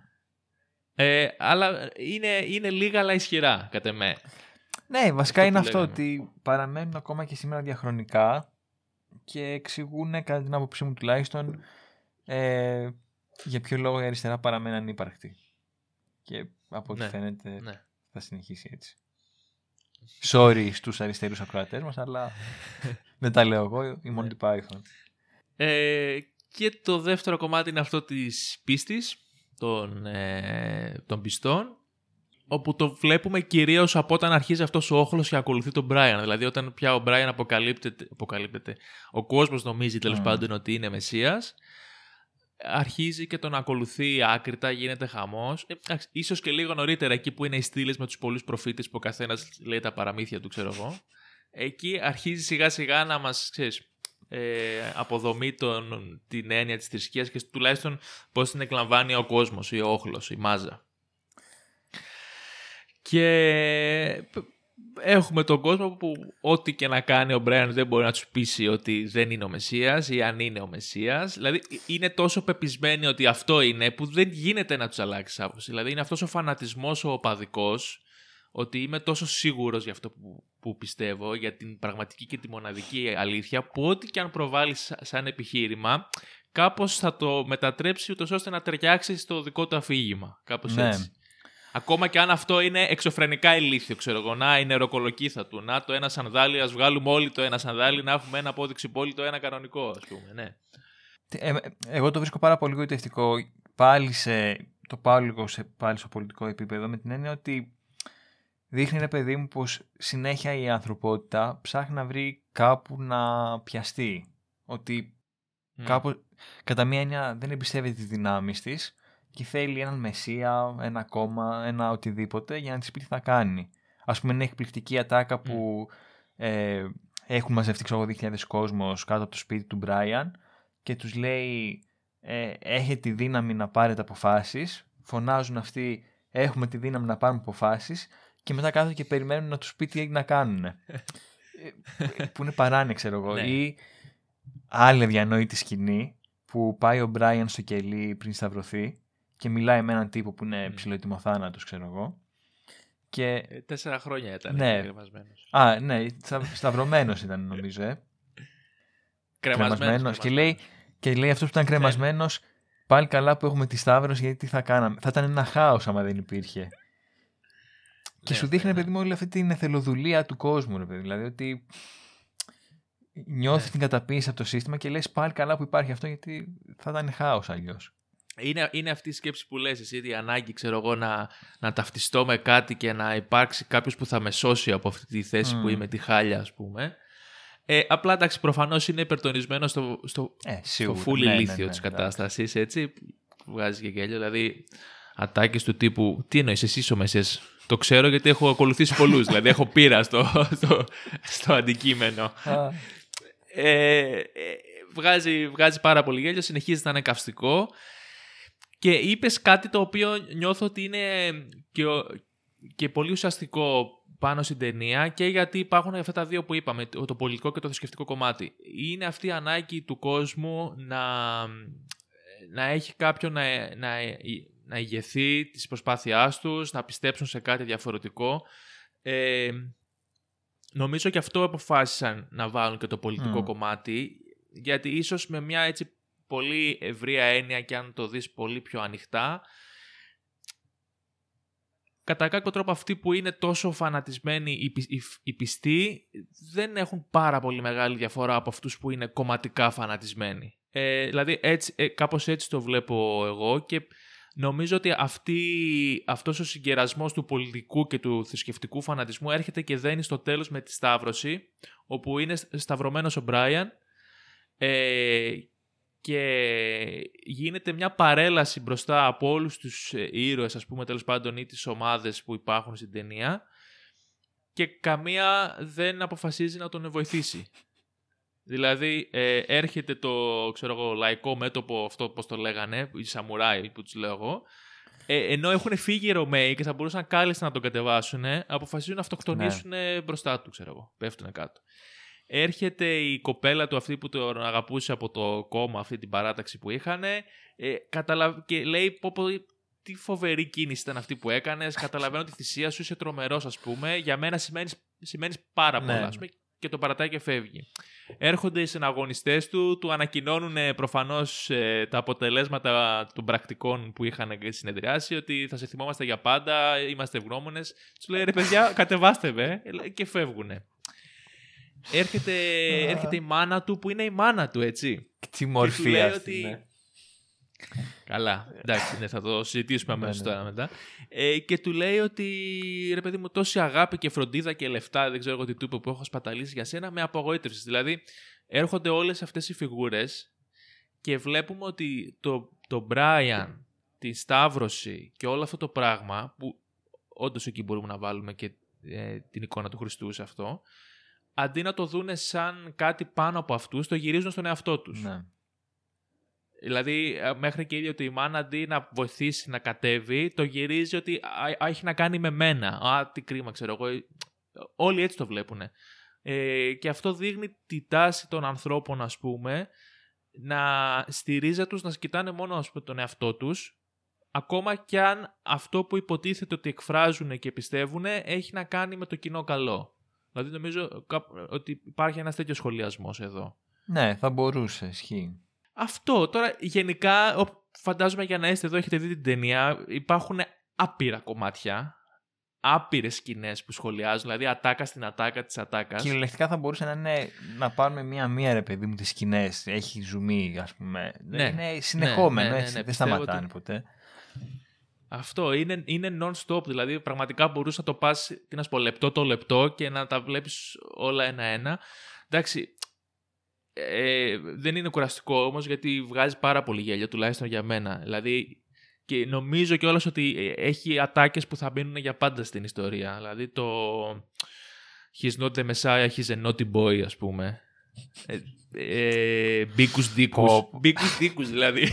ε, αλλά είναι, είναι λίγα αλλά ισχυρά, κατά εμέ. Ναι, βασικά Αυτό είναι που αυτό λέγαμε. ότι παραμένουν ακόμα και σήμερα διαχρονικά και εξηγούν, κατά την άποψή μου τουλάχιστον, ε, για ποιο λόγο η αριστερά παραμένει ανύπαρκτη. Και από ό,τι Ναι, φαίνεται ναι. θα συνεχίσει έτσι. Sorry στους αριστερούς ακροατές μας, αλλά [laughs] δεν τα λέω εγώ, η Monty Python. Ε, και το δεύτερο κομμάτι είναι αυτό της πίστης των, ε, των πιστών όπου το βλέπουμε κυρίως από όταν αρχίζει αυτός ο όχλος και ακολουθεί τον Brian. Δηλαδή όταν πια ο Brian αποκαλύπτεται, αποκαλύπτεται ο κόσμος νομίζει τέλος Mm. πάντων ότι είναι Μεσσίας αρχίζει και τον ακολουθεί άκρητα, γίνεται χαμός. Ε, εντάξει, ίσως και λίγο νωρίτερα εκεί που είναι οι στήλες με τους πολλούς προφήτες που ο καθένας λέει τα παραμύθια του ξέρω εγώ. Εκεί αρχίζει σιγά σιγά να μας, ξέρεις, ε, αποδομεί τον, την έννοια της θρησκείας και τουλάχιστον πώς την εκλαμβάνει ο κόσμος, ή ο όχλος, η μάζα. Και π- έχουμε τον κόσμο που ό,τι και να κάνει ο Μπρέαν δεν μπορεί να τους πείσει ότι δεν είναι ο Μεσσίας ή αν είναι ο Μεσσίας. Δηλαδή είναι τόσο πεπισμένοι ότι αυτό είναι που δεν γίνεται να τους αλλάξει άποψη. Δηλαδή είναι αυτός ο φανατισμός ο οπαδικός ότι είμαι τόσο σίγουρος για αυτό που, που πιστεύω, για την πραγματική και τη μοναδική αλήθεια, που ό,τι και αν προβάλλεις σα- σαν επιχείρημα, κάπως θα το μετατρέψει ούτως ώστε να ταιριάξει στο δικό του αφήγημα. Κάπως Ναι. έτσι. Ακόμα και αν αυτό είναι εξωφρενικά ηλίθιο, ξέρω εγώ, να είναι ροκολοκύθα του, να το ένα σανδάλι, ας βγάλουμε όλοι το ένα σανδάλι, να έχουμε ένα απόδειξη πόλη, το ένα κανονικό, ας πούμε, ναι. Τι- ε, εγώ το βρίσκω πάρα πολύ γοητευτικό πάλι σε, το πάω λίγο σε, πάλι στο πολιτικό επίπεδο με την έννοια ότι δείχνει ρε παιδί μου πως συνέχεια η ανθρωπότητα ψάχνει να βρει κάπου να πιαστεί. Ότι Μμ. κάπου κατά μία έννοια δεν εμπιστεύεται τις δυνάμεις της και θέλει έναν μεσία, ένα κόμμα, ένα οτιδήποτε για να της πει τι θα κάνει. Ας πούμε είναι εκπληκτική ατάκα που ε, έχουν μαζευτεί ξέρω, εγώ, 2.000 κόσμος κάτω από το σπίτι του Μπράιαν και τους λέει ε, έχετε τη δύναμη να πάρετε αποφάσεις φωνάζουν αυτοί έχουμε τη δύναμη να πάρουμε αποφάσεις και μετά κάθονται και περιμένουν να τους πει τι να κάνουν. Ε, που είναι παράνοια ξέρω εγώ. Ναι. Ή άλλη αδιανόητη σκηνή που πάει ο Μπράιαν στο κελί πριν σταυρωθεί και μιλάει με έναν τύπο που είναι Μμ. ψηλοετοιμοθάνατος ξέρω εγώ. Και Ε, τέσσερα χρόνια ήταν Ναι. κρεμασμένος. Α, ναι, στα- σταυρωμένος ήταν νομίζω, ε. Κρεμασμένος. Και λέει, και λέει αυτός που ήταν κρεμασμένος, πάλι καλά που έχουμε τη σταύρωση γιατί τι θα κάναμε. Θα ήταν ένα χάος άμα δεν υπήρχε. Και Ναι, σου δείχνει, ναι, ρε παιδί μου, όλη αυτή την εθελοδουλία του κόσμου, ρε παιδί. Δηλαδή ότι νιώθεις Ναι. την καταπίεση από το σύστημα και λες πάλι καλά που υπάρχει αυτό γιατί θα ήταν χάος αλλιώς. Είναι, είναι αυτή η σκέψη που λες εσύ, η ανάγκη ξέρω εγώ να, να ταυτιστώ με κάτι και να υπάρξει κάποιος που θα με σώσει από αυτή τη θέση που Μμ. είμαι, τη χάλια ας πούμε. Ε, απλά εντάξει, προφανώς είναι υπερτονισμένο στο, στο, Ε, στο σίγουρα. φούλι Ναι, ναι, ηλίθιο ναι, της εντάξει. κατάστασης, έτσι, που βγάζεις και γέλιο, δηλαδή ατάκες του τύπου, τι εννοείς εσύ είσαι ο Μεσσίας, το ξέρω γιατί έχω ακολουθήσει πολλούς, δηλαδή έχω πείρα στο, στο, στο αντικείμενο. Α, Ε, ε, βγάζει, βγάζει πάρα πολύ γέλιο, συνεχίζει να είναι καυστικό και είπες κάτι το οποίο νιώθω ότι είναι και, ο- και πολύ ουσιαστικό πάνω στην ταινία και γιατί υπάρχουν αυτά τα δύο που είπαμε, το το πολιτικό και το θρησκευτικό κομμάτι. Είναι αυτή η ανάγκη του κόσμου να, να έχει κάποιον να, να, να ηγεθεί της προσπάθειάς τους, να πιστέψουν σε κάτι διαφορετικό. Ε, νομίζω και αυτό αποφάσισαν να βάλουν και το πολιτικό Μμ. κομμάτι, γιατί ίσως με μια έτσι πολύ ευρία έννοια και αν το δεις πολύ πιο ανοιχτά, κατά κάποιο τρόπο αυτοί που είναι τόσο φανατισμένοι οι, πι- οι, οι πιστοί δεν έχουν πάρα πολύ μεγάλη διαφορά από αυτούς που είναι κομματικά φανατισμένοι. Ε, δηλαδή έτσι, ε, κάπως έτσι το βλέπω εγώ και νομίζω ότι αυτή, αυτός ο συγκερασμός του πολιτικού και του θρησκευτικού φανατισμού έρχεται και δένει στο τέλος με τη Σταύρωση όπου είναι σταυρωμένος ο Μπράιαν ε, και γίνεται μια παρέλαση μπροστά από όλους τους ε, ήρωες, ας πούμε, τέλος πάντων, ή τις ομάδες που υπάρχουν στην ταινία και καμία δεν αποφασίζει να τον βοηθήσει. Δηλαδή, ε, έρχεται το, ξέρω εγώ, λαϊκό μέτωπο, αυτό πώς το λέγανε, οι σαμουράι που τους λέω εγώ, ε, ενώ έχουν φύγει οι Ρωμαίοι και θα μπορούσαν κάλλιστα να τον κατεβάσουν, αποφασίζουν να αυτοκτονήσουν μπροστά του, ξέρω εγώ. Πέφτουν κάτω. Έρχεται η κοπέλα του αυτή που τον αγαπούσε από το κόμμα, αυτή την παράταξη που είχαν, ε, καταλαβ... και λέει πω, πω, τι φοβερή κίνηση ήταν αυτή που έκανες. Καταλαβαίνω τη θυσία σου, είσαι τρομερός, ας πούμε. Για μένα σημαίνεις σημαίνεις πάρα Ναι. πολλά. Ας πούμε, και το παρατάει και φεύγει. Έρχονται οι συναγωνιστές του, του ανακοινώνουν προφανώς τα αποτελέσματα των πρακτικών που είχαν συνεδριάσει, ότι θα σε θυμόμαστε για πάντα, είμαστε ευγνώμονες. Τους λέει ρε παιδιά, κατεβάστε με ε, και φεύγουν. Έρχεται, έρχεται η μάνα του που είναι η μάνα του, έτσι. Τι Και του μορφή λέει αυτή. ότι- ναι. Καλά, εντάξει, ναι, θα το συζητήσουμε Ναι, αμέσως ναι. τώρα μετά. Ε, και του λέει ότι ρε παιδί μου, τόση αγάπη και φροντίδα και λεφτά, δεν ξέρω εγώ τι του είπε που έχω σπαταλήσει για σένα, με απογοήτευση. Δηλαδή, έρχονται όλες αυτές οι φιγούρες και βλέπουμε ότι το, το Brian, τη Σταύρωση και όλο αυτό το πράγμα, που όντως εκεί μπορούμε να βάλουμε και ε, την εικόνα του Χριστού σε αυτό, αντί να το δούνε σαν κάτι πάνω από αυτούς, το γυρίζουν στον εαυτό τους. Ναι. Δηλαδή, ε, μέχρι και ίδιο ότι η μάνα αντί να βοηθήσει να κατέβει, το γυρίζει ότι α, α, έχει να κάνει με μένα. Α, τι κρίμα, ξέρω εγώ. Ε, Όλοι έτσι το βλέπουν. Ε, και αυτό δείχνει τη τάση των ανθρώπων, ας πούμε, να στη ρίζα τους να κοιτάνε μόνο ας πούμε, τον εαυτό τους, ακόμα και αν αυτό που υποτίθεται ότι εκφράζουν και πιστεύουν έχει να κάνει με το κοινό καλό. Δηλαδή, νομίζω κάπου- ότι υπάρχει ένας τέτοιος σχολιασμός εδώ. ναι, θα μπορούσε, ισχύει. Αυτό. Τώρα, γενικά, ο- φαντάζομαι για να είστε εδώ, έχετε δει την ταινία, υπάρχουν άπειρα κομμάτια, άπειρες σκηνές που σχολιάζουν, δηλαδή ατάκα στην ατάκα της ατάκας. Κυριολεκτικά θα μπορούσε να είναι να πάρουμε μία-μία ρε παιδί μου τις σκηνές. Έχει ζουμί, ας πούμε. Ναι. Είναι συνεχόμενο Ναι, ναι, ναι, έτσι. ναι, δεν πιστεύω σταματάνε ότι- ποτέ. Αυτό είναι, είναι non-stop, δηλαδή πραγματικά μπορούσε να το πας, τι να σου πω, λεπτό το λεπτό και να τα βλέπεις όλα ένα-ένα. Εντάξει, ε, δεν είναι κουραστικό όμως γιατί βγάζει πάρα πολύ γέλιο, τουλάχιστον για μένα. Δηλαδή, και νομίζω κιόλας ότι ε, έχει ατάκες που θα μείνουν για πάντα στην ιστορία. Δηλαδή το He's not the Messiah, he's a naughty boy, ας πούμε. Ε, ε, μπίκους δίκους. Πω, πω. Μπίκους δίκους, δηλαδή. [laughs]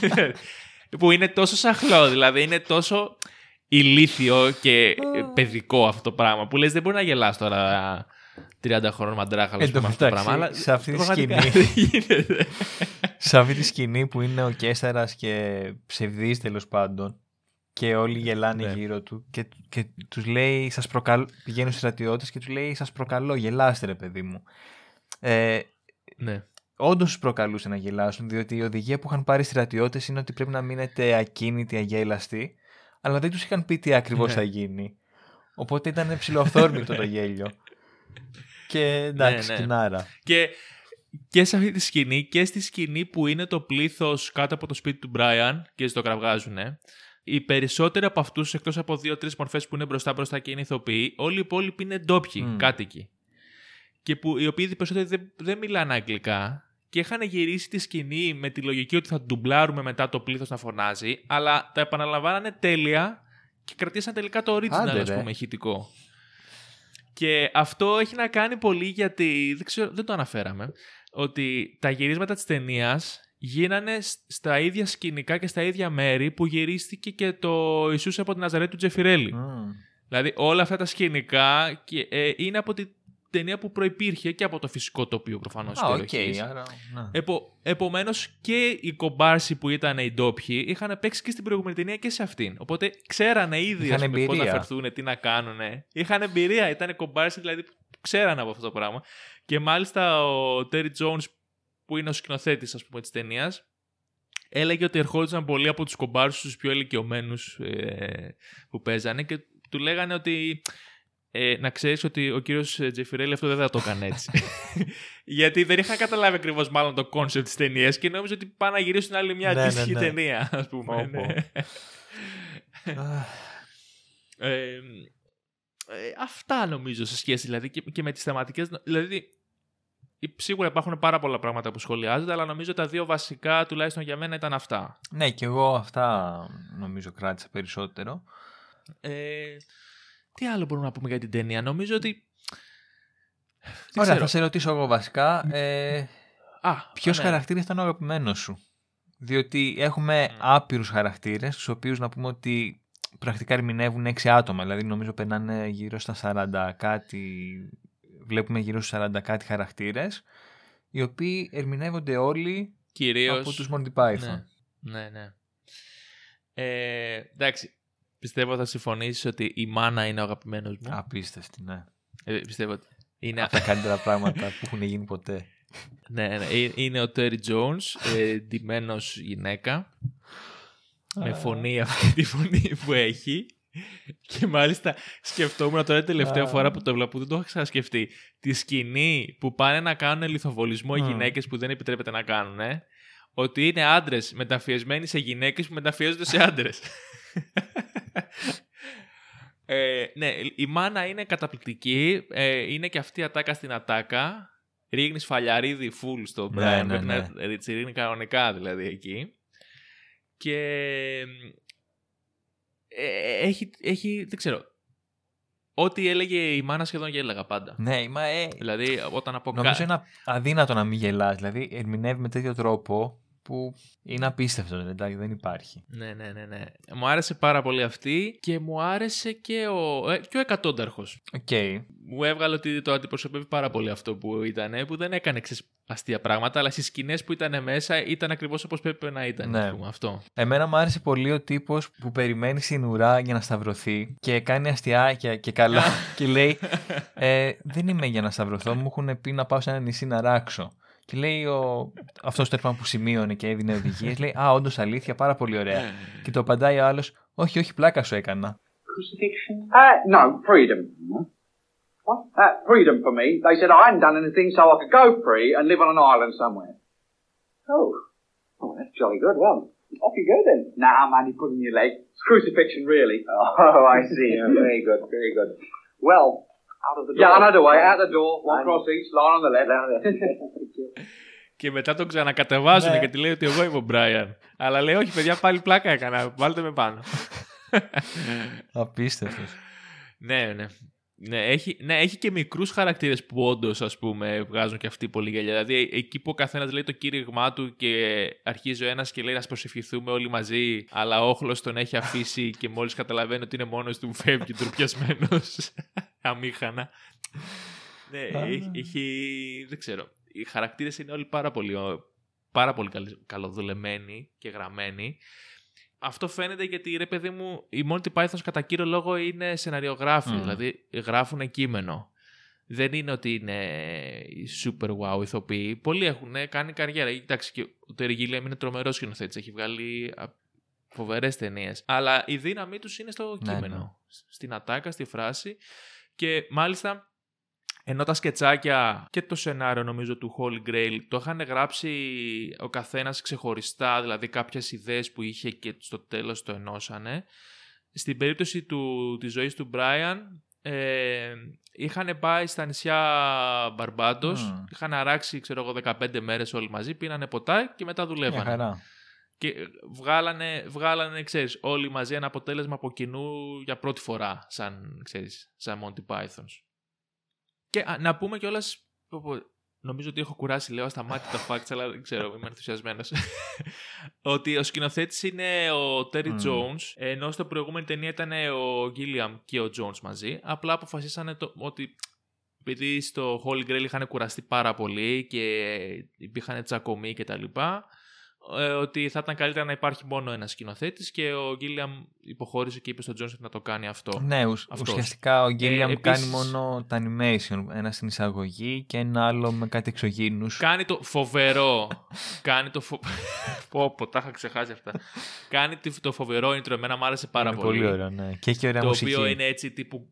[laughs] που είναι τόσο σαχλό, δηλαδή είναι τόσο ηλίθιο και ε, παιδικό αυτό το πράγμα. Που λες δεν μπορεί να γελάς τώρα 30 χρόνων μαντράχαλος Εν τω με αυτό το μεταξύ, πράγμα. Αλλά σε αυτή τη πραγματικά σκηνή- δεν γίνεται. Σε αυτή τη σκηνή που είναι ο Κέσταρα και ψευδής τέλος πάντων και όλοι γελάνε Ναι. γύρω του και, και τους λέει, σας προκαλώ, πηγαίνουν στους στρατιώτες και τους λέει σας προκαλώ, γελάστε ρε παιδί μου. Ε, ναι. Όντως τους προκαλούσε να γελάσουν, διότι η οδηγία που είχαν πάρει οι στρατιώτες είναι ότι πρέπει να μείνετε ακίνητοι, αγέλαστοι, αλλά δεν τους είχαν πει τι ακριβώς Ναι. θα γίνει. Οπότε ήταν ψηλοθόρμητο το γέλιο. Και εντάξει, Ναι, ναι. κοινάρα. Και, και σε αυτή τη σκηνή και στη σκηνή που είναι το πλήθος κάτω από το σπίτι του Μπράιαν και στο κραυγάζουν, οι περισσότεροι από αυτούς, εκτός από δύο-τρεις μορφές που είναι μπροστά-μπροστά και είναι ηθοποιοί, όλοι οι υπόλοιποι είναι ντόπιοι, Μμ. κάτοικοι. Και που οι οποίοι οι περισσότεροι δεν, δεν μιλάνε αγγλικά και είχαν γυρίσει τη σκηνή με τη λογική ότι θα ντουμπλάρουμε μετά το πλήθος να φωνάζει, αλλά τα επαναλαμβάνανε τέλεια και κρατήσαν τελικά το original, Άντε, ας ρε. πούμε, ηχητικό. Και αυτό έχει να κάνει πολύ γιατί, δεν, ξέρω, δεν το αναφέραμε, ότι τα γυρίσματα της ταινίας γίνανε σ- στα ίδια σκηνικά και στα ίδια μέρη που γυρίστηκε και το Ιησούς από την Ναζαρέτ του Τζεφιρέλη. Μμμ. Δηλαδή όλα αυτά τα σκηνικά και, ε, είναι από την ταινία που προϋπήρχε και από το φυσικό τοπίο προφανώς. Α, οκ. περιοχής. άρα, ναι. Επο, επομένως και οι κομπάρσοι που ήταν οι ντόπιοι είχαν παίξει και στην προηγούμενη ταινία και σε αυτήν. Οπότε ξέρανε ήδη Είχαν ας πούμε, πώς να εμπειρία. φερθούν, τι να κάνουν. Είχαν εμπειρία, ήταν κομπάρσοι δηλαδή που ξέρανε από αυτό το πράγμα. Και μάλιστα ο Terry Jones που είναι ο σκηνοθέτης ας πούμε της ταινίας έλεγε ότι ερχόντουσαν πολλοί από τους κομπάρσους τους πιο ηλικιωμένους ε, που παίζανε και του λέγανε ότι ε, να ξέρεις ότι ο κύριος Τζεφιρέλη αυτό δεν θα το έκανε έτσι. [laughs] Γιατί δεν είχαν καταλάβει ακριβώς μάλλον το concept της ταινίας και νόμιζαν ότι πάνε να γυρίσουν άλλη μια Ναι, αντίστοιχη ναι, ναι. ταινία, ας πούμε. Πω, πω. ναι. [laughs] Ε, ε, αυτά νομίζω σε σχέση δηλαδή και, και με τις θεματικές. Δηλαδή, υ- σίγουρα υπάρχουν πάρα πολλά πράγματα που σχολιάζονται, αλλά νομίζω τα δύο βασικά τουλάχιστον για μένα ήταν αυτά. ναι, και εγώ αυτά νομίζω κράτησα περισσότερο. Ε, τι άλλο μπορούμε να πούμε για την ταινία; Νομίζω ότι... Δεν Ωραία, ξέρω. θα σε ρωτήσω εγώ βασικά. Ε, Α, Ποιος ναι. χαρακτήρας ήταν ο αγαπημένος σου; Διότι έχουμε Μμ. άπειρους χαρακτήρες, τους οποίους να πούμε ότι πρακτικά ερμηνεύουν 6 άτομα. Δηλαδή, νομίζω περνάνε γύρω στα 40 κάτι. Βλέπουμε γύρω στους 40 κάτι χαρακτήρες, οι οποίοι ερμηνεύονται όλοι Κυρίως... από τους Monty Python. Ναι, ναι, ναι. Ε, εντάξει, πιστεύω θα συμφωνήσεις ότι η μάνα είναι ο αγαπημένος μου. Απίστευτη, ναι. Ε, πιστεύω ότι είναι, Από τα [laughs] καλύτερα πράγματα που έχουν γίνει ποτέ. ναι, ναι, ε, είναι ο Terry Jones, ε, ντυμένος γυναίκα, με φωνή αυτή τη φωνή που έχει. Και μάλιστα σκεφτόμουν τώρα την τελευταία Α. φορά που το βλέπω, δεν το είχα ξανασκεφτεί. Τη σκηνή που πάνε να κάνουν λιθοβολισμό οι Μμ. γυναίκες που δεν επιτρέπεται να κάνουν, ε, ότι είναι άντρες μεταφιεσμένοι σε γυναίκες που μεταφιέζονται σε άντρες. [laughs] ε, ναι, η μάνα είναι καταπληκτική. Ε, είναι και αυτή η ατάκα στην ατάκα. Ρίχνεις σφαλιαρίδι full στο Ναι, Brian. ναι, Πρέπει ναι. να ρίξει ρίχνει κανονικά δηλαδή εκεί. Και ε, έχει, έχει, δεν ξέρω, ό,τι έλεγε η μάνα σχεδόν γέλαγα πάντα. Ναι, μα ε, Δηλαδή, όταν από νομίζω κα- είναι αδύνατο να μην γελάς. Δηλαδή, ερμηνεύει με τέτοιο τρόπο που είναι απίστευτο. Εντάξει, δεν υπάρχει. Ναι, ναι, ναι, ναι. Μου άρεσε πάρα πολύ αυτή και μου άρεσε και ο, ε, και ο εκατόνταρχος. Οκ. Μου έβγαλε ότι το αντιπροσωπεύει πάρα πολύ αυτό που ήταν, που δεν έκανε ξέρεις, αστεία πράγματα, αλλά στις σκηνές που ήταν μέσα ήταν ακριβώς όπως πρέπει να ήταν. Ναι. ας πούμε, αυτό. Εμένα μου άρεσε πολύ ο τύπος που περιμένει στην ουρά για να σταυρωθεί και κάνει αστιάκια και καλά [laughs] και λέει ε, Δεν είμαι για να σταυρωθώ, μου έχουν πει να πάω σε ένα νησί να ράξω. Και λέει ο... αυτό το που σημείωνε και έδινε οδηγίε, λέει Α, όντω αλήθεια, πάρα πολύ ωραία. και το απαντάει ο άλλο, Όχι, όχι, πλάκα σου έκανα. Crucifixion? Uh, no, freedom. What? Uh, freedom for me. They said I hadn't done anything so I could go free and live on an island somewhere. Oh. Oh, that's jolly good. Well, off you go then. Nah, man, you put in your leg. It's crucifixion, really. Oh, I see. Oh, very good, very good. Well, out of the door. Yeah, another way. Out the door. One cross each. Line on the left. Και μετά τον ξανακατεβάζουν Ναι. και τη λέει ότι εγώ είμαι ο Μπράιαν. Αλλά λέει, Όχι, παιδιά, πάλι πλάκα έκανα. Βάλτε με πάνω. Απίστευτος. ναι, ναι. Ναι έχει, ναι, έχει και μικρούς χαρακτήρες που όντως ας πούμε βγάζουν και αυτοί πολύ γέλια. Δηλαδή εκεί που ο καθένας λέει το κήρυγμά του και αρχίζει ο ένας και λέει να προσευχηθούμε όλοι μαζί, αλλά ο όχλος τον έχει αφήσει και μόλις καταλαβαίνει ότι είναι μόνος του φεύγει τροπιασμένο. Αμήχανα. ναι, έχει, έχει- Δεν ξέρω. Οι χαρακτήρες είναι όλοι πάρα πολύ, πάρα πολύ καλ- καλοδουλεμένοι και γραμμένοι. Αυτό φαίνεται γιατί ρε παιδί μου, οι Monty Python κατά κύριο λόγο είναι σεναριογράφοι, Μμμ. δηλαδή γράφουν κείμενο. Δεν είναι ότι είναι οι super wow ηθοποιοί. Πολλοί έχουν κάνει καριέρα. Εντάξει, και ο Terry Gilliam είναι τρομερός σκηνοθέτης. Έχει βγάλει φοβερές ταινίες. Αλλά η δύναμή τους είναι στο Ναι, κείμενο. ναι. Στην ατάκα, στη φράση. Και μάλιστα ενώ τα σκετσάκια και το σενάριο νομίζω του Holy Grail το είχαν γράψει ο καθένας ξεχωριστά, δηλαδή κάποιες ιδέες που είχε και στο τέλος το ενώσανε. Στην περίπτωση του, της ζωής του Brian ε, είχαν πάει στα νησιά Μπαρμπάντος, Μμμ. είχαν αράξει ξέρω εγώ 15 μέρες όλοι μαζί, πίνανε ποτά και μετά Μια δουλεύανε. Χαρά. Και βγάλανε, βγάλανε, ξέρεις, όλοι μαζί ένα αποτέλεσμα από κοινού για πρώτη φορά, σαν, ξέρεις, σαν Monty Pythons. Και α, να πούμε κιόλας, πω, πω, νομίζω ότι έχω κουράσει, λέω στα μάτια τα facts, αλλά δεν ξέρω, είμαι ενθουσιασμένος. [laughs] ότι ο σκηνοθέτης είναι ο Terry Μμμ. Jones, ενώ στο προηγούμενη ταινία ήταν ο Gilliam και ο Jones μαζί. Απλά αποφασίσανε το, ότι επειδή στο Holy Grail είχαν κουραστεί πάρα πολύ και υπήρχαν τσακωμοί και τα λοιπά, ε, ότι θα ήταν καλύτερα να υπάρχει μόνο ένας σκηνοθέτης και ο Γκίλιαμ υποχώρησε και είπε στον Τζόνσον να το κάνει αυτό. Ναι, ουσ- Αυτός. ουσιαστικά ο Γκίλιαμ Ε, κάνει επίσης- μόνο τα animation. Ένα στην εισαγωγή και ένα άλλο με κάτι εξωγήινους. Κάνει το φοβερό. κάνει το. Φο... [laughs] πω, πω, τα είχα ξεχάσει αυτά. κάνει τη- το φοβερό intro. Εμένα μου άρεσε πάρα Είναι πολύ. πολύ ωραίο, ναι. Και έχει ωραία το μουσική. οποίο είναι έτσι τύπου.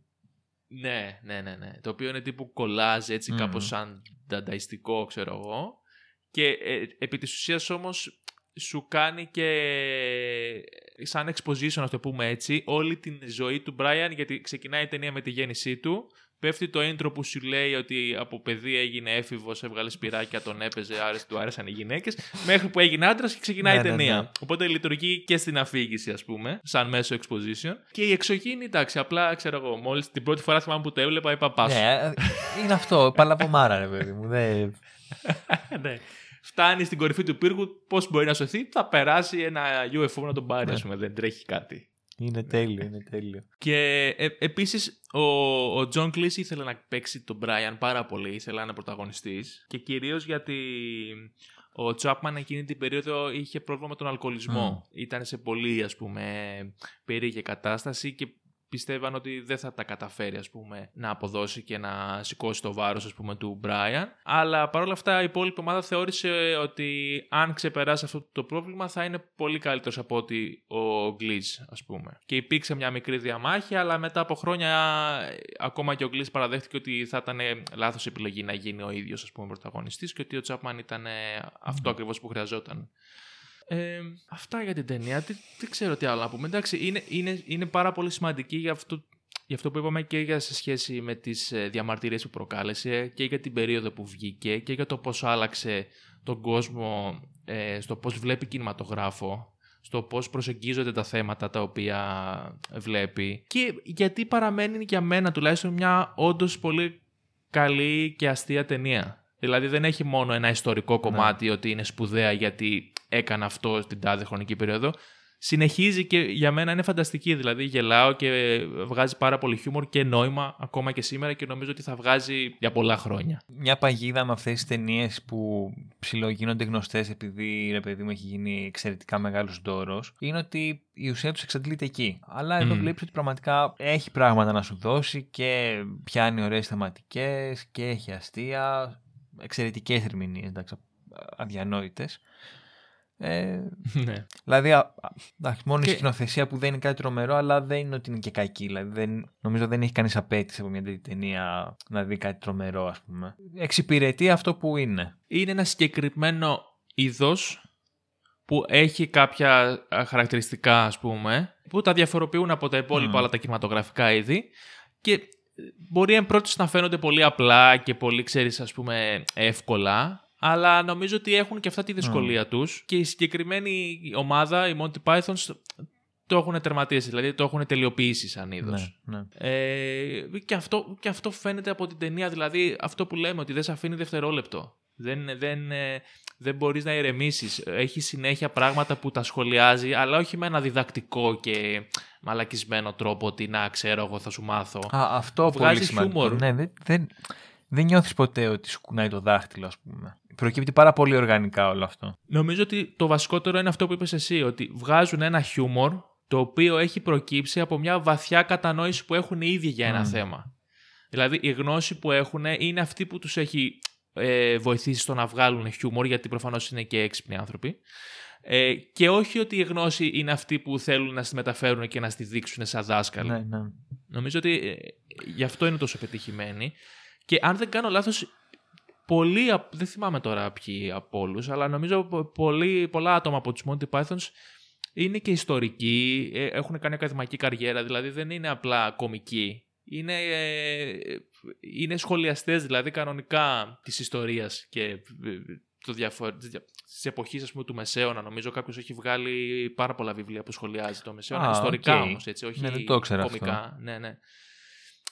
Ναι, ναι, ναι, ναι. Το οποίο είναι τύπου κολλάζ, έτσι Μμμ. κάπως σαν δανταϊστικό, ξέρω εγώ. Και ε, επί της ουσίας όμως σου κάνει και σαν exposition, να το πούμε έτσι, όλη την ζωή του Brian, γιατί ξεκινάει η ταινία με τη γέννησή του, πέφτει το intro που σου λέει ότι από παιδί έγινε έφηβος, έβγαλε σπυράκια, τον έπαιζε, άρεσε, του άρεσαν οι γυναίκες, μέχρι που έγινε άντρας και ξεκινάει Ναι, η ναι, ταινία. ναι. Οπότε λειτουργεί και στην αφήγηση, ας πούμε, σαν μέσο exposition. Και η εξωγήινη, εντάξει, απλά ξέρω εγώ, μόλις την πρώτη φορά θυμάμαι που το έβλεπα, είπα πάσο. Ναι, ε, είναι αυτό. Παλαβομάρα, ρε παιδί μου. Δεν... [laughs] ναι. Φτάνει στην κορυφή του πύργου, πώς μπορεί να σωθεί, θα περάσει ένα UFO να τον πάρει, Ναι. ας πούμε. Δεν τρέχει κάτι. Είναι τέλειο, είναι τέλειο. Και ε, επίσης ο, ο John Cleese ήθελε να παίξει τον Brian πάρα πολύ, ήθελε να είναι πρωταγωνιστής. Και κυρίως γιατί ο Chapman εκείνη την περίοδο είχε πρόβλημα με τον αλκοολισμό. Ήταν σε πολύ, ας πούμε, περίεργη κατάσταση και πιστεύαν ότι δεν θα τα καταφέρει ας πούμε, να αποδώσει και να σηκώσει το βάρος ας πούμε, του Brian. Αλλά παρόλα αυτά η υπόλοιπη ομάδα θεώρησε ότι αν ξεπεράσει αυτό το πρόβλημα θα είναι πολύ καλύτερος από ότι ο Glees ας πούμε. Και υπήρξε μια μικρή διαμάχη αλλά μετά από χρόνια ε, ακόμα και ο Glees παραδέχτηκε ότι θα ήταν λάθος επιλογή να γίνει ο ίδιος ας πούμε πρωταγωνιστής και ότι ο Chapman ήταν ε, αυτό ακριβώς που χρειαζόταν. Ε, αυτά για την ταινία. Τι, δεν ξέρω τι άλλο να πούμε. Εντάξει, είναι, είναι, είναι πάρα πολύ σημαντική για αυτό, για αυτό που είπαμε και για σε σχέση με τις ε, διαμαρτυρίες που προκάλεσε και για την περίοδο που βγήκε και για το πώς άλλαξε τον κόσμο ε, στο πώς βλέπει κινηματογράφο στο πώς προσεγγίζονται τα θέματα τα οποία βλέπει και γιατί παραμένει για μένα τουλάχιστον μια όντως πολύ καλή και αστεία ταινία. Δηλαδή δεν έχει μόνο ένα ιστορικό κομμάτι ότι είναι σπουδαία γιατί έκανε αυτό στην τάδε χρονική περίοδο. Συνεχίζει και για μένα είναι φανταστική. Δηλαδή γελάω και βγάζει πάρα πολύ χιούμορ και νόημα ακόμα και σήμερα και νομίζω ότι θα βγάζει για πολλά χρόνια. Μια παγίδα με αυτές τις ταινίες που ψιλογίνονται γνωστές επειδή ρε παιδί μου έχει γίνει εξαιρετικά μεγάλος ντόρος είναι ότι η ουσία τους εξαντλείται εκεί. Αλλά εδώ Μμμ. βλέπεις ότι πραγματικά έχει πράγματα να σου δώσει και πιάνει ωραίες θεματικές και έχει αστεία, εξαιρετικές ερμηνείες, εντάξει, αδιανόητες. Ε, [laughs] ναι. Δηλαδή, α, α, εντάξει, μόνο Και- η σκηνοθεσία που δεν είναι κάτι τρομερό, αλλά δεν είναι ότι είναι και κακή. Δηλαδή, δεν, νομίζω δεν έχει κανείς απέτηση από μια τέτοια ταινία να δει κάτι τρομερό, ας πούμε. Εξυπηρετεί αυτό που είναι. Είναι ένα συγκεκριμένο είδος που έχει κάποια α, χαρακτηριστικά ας πούμε που τα διαφοροποιούν από τα υπόλοιπα Μμμ. όλα τα κινηματογραφικά είδη και ε, μπορεί εν πρώτης να φαίνονται πολύ απλά και πολύ ξέρεις ας πούμε εύκολα αλλά νομίζω ότι έχουν και αυτά τη δυσκολία τους και η συγκεκριμένη ομάδα, οι Monty Pythons το έχουν τερματίσει, δηλαδή το έχουν τελειοποιήσει σαν είδος. Ναι, ναι. Ε, και, αυτό, και αυτό φαίνεται από την ταινία, δηλαδή αυτό που λέμε ότι δεν σε αφήνει δευτερόλεπτο. Δεν, δεν, ε, δεν μπορείς να ηρεμήσεις. Έχει συνέχεια πράγματα που τα σχολιάζει, αλλά όχι με ένα διδακτικό και μαλακισμένο τρόπο ότι να ξέρω εγώ θα σου μάθω. Α, αυτό Βγάζει πολύ σημαντικό. χιούμορ. Ναι, δεν, δεν, δεν νιώθεις ποτέ ότι σου κουνάει το δάχτυλο, ας πούμε. Προκύπτει πάρα πολύ οργανικά όλο αυτό. Νομίζω ότι το βασικότερο είναι αυτό που είπες εσύ, ότι βγάζουν ένα χιούμορ το οποίο έχει προκύψει από μια βαθιά κατανόηση που έχουν οι ίδιοι για ένα Μμμ. θέμα. Δηλαδή η γνώση που έχουν είναι αυτή που τους έχει ε, βοηθήσει στο να βγάλουν χιούμορ, γιατί προφανώς είναι και έξυπνοι άνθρωποι. Ε, και όχι ότι η γνώση είναι αυτή που θέλουν να στη μεταφέρουν και να στη δείξουν σαν δάσκαλοι. Ναι, ναι. Νομίζω ότι ε, γι' αυτό είναι τόσο πετυχημένη. Και αν δεν κάνω λάθος, πολλοί, απ- δεν θυμάμαι τώρα ποιοι από όλους, αλλά νομίζω πο- πολλοί, πολλά άτομα από τους Monty Pythons είναι και ιστορικοί, ε, έχουν κάνει ακαδημαϊκή καριέρα, δηλαδή δεν είναι απλά κομικοί. Είναι, ε, είναι σχολιαστές δηλαδή κανονικά της ιστορίας και ε, το διαφορ... της εποχής ας πούμε, του Μεσαίωνα νομίζω κάποιος έχει βγάλει πάρα πολλά βιβλία που σχολιάζει το Μεσαίωνα Α, ιστορικά οκ. όμως έτσι όχι Ναι, δεν το ήξερα κομικά ναι, ναι.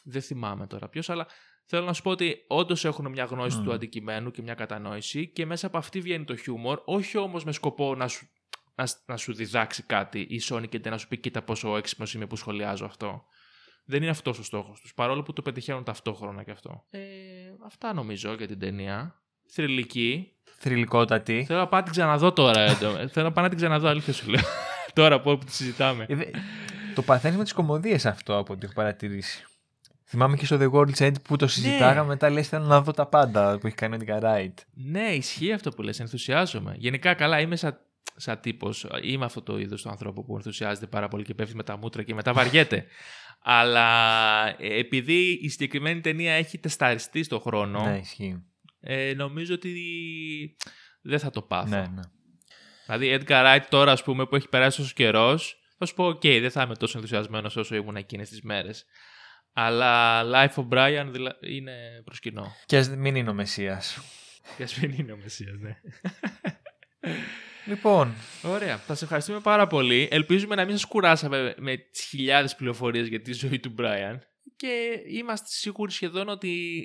δεν θυμάμαι τώρα ποιος αλλά θέλω να σου πω ότι όντως έχουν μια γνώση Μμ. του αντικειμένου και μια κατανόηση και μέσα από αυτή βγαίνει το χιούμορ όχι όμως με σκοπό να σου, να, σ- να σου διδάξει κάτι σώνει και να σου πει κοίτα πόσο έξυπνος είμαι που σχολιάζω αυτό δεν είναι αυτός ο στόχος τους παρόλο που το πετυχαίνουν ταυτόχρονα και αυτό ε, αυτά νομίζω για την ταινία θρηλυκή. Θρηλυκότατη. Θέλω να πάω να την ξαναδώ τώρα. ε, το- Θέλω να πάω να την ξαναδώ, αλήθεια σου λέω. [laughs] τώρα που τη συζητάμε. Ε, δε- το παθαίνει με τις κομμωδίες αυτό από ό,τι έχω παρατηρήσει. Θυμάμαι και στο The World's End που το συζητάγαμε, μετά λες θέλω να δω τα πάντα που έχει κάνει ο Edgar Wright. Ναι, ισχύει αυτό που λες, ενθουσιάζομαι. Γενικά καλά, είμαι σαν, σαν τύπος, είμαι αυτό το είδος του ανθρώπου που ενθουσιάζεται πάρα πολύ και πέφτει με τα μούτρα και μετά βαριέται. [laughs] Αλλά ε, επειδή η συγκεκριμένη ταινία έχει τεσταριστεί στο χρόνο, Ναι, ισχύει. ε, νομίζω ότι δεν θα το πάθω. Ναι, ναι. Δηλαδή, Edgar Wright τώρα, ας πούμε, που έχει περάσει τόσο καιρός, θα σου πω: Οκ, δεν θα είμαι τόσο ενθουσιασμένος όσο ήμουν εκείνες τις μέρες. Αλλά Life of Brian δηλα... είναι προσκυνό. Και ας μην είναι ο Μεσσίας. Και ας μην είναι ο Μεσσίας, ναι. Λοιπόν, Ωραία. Θα σε ευχαριστούμε πάρα πολύ. Ελπίζουμε να μην σας κουράσαμε με τις χιλιάδες πληροφορίες για τη ζωή του Brian. Και είμαστε σίγουροι σχεδόν ότι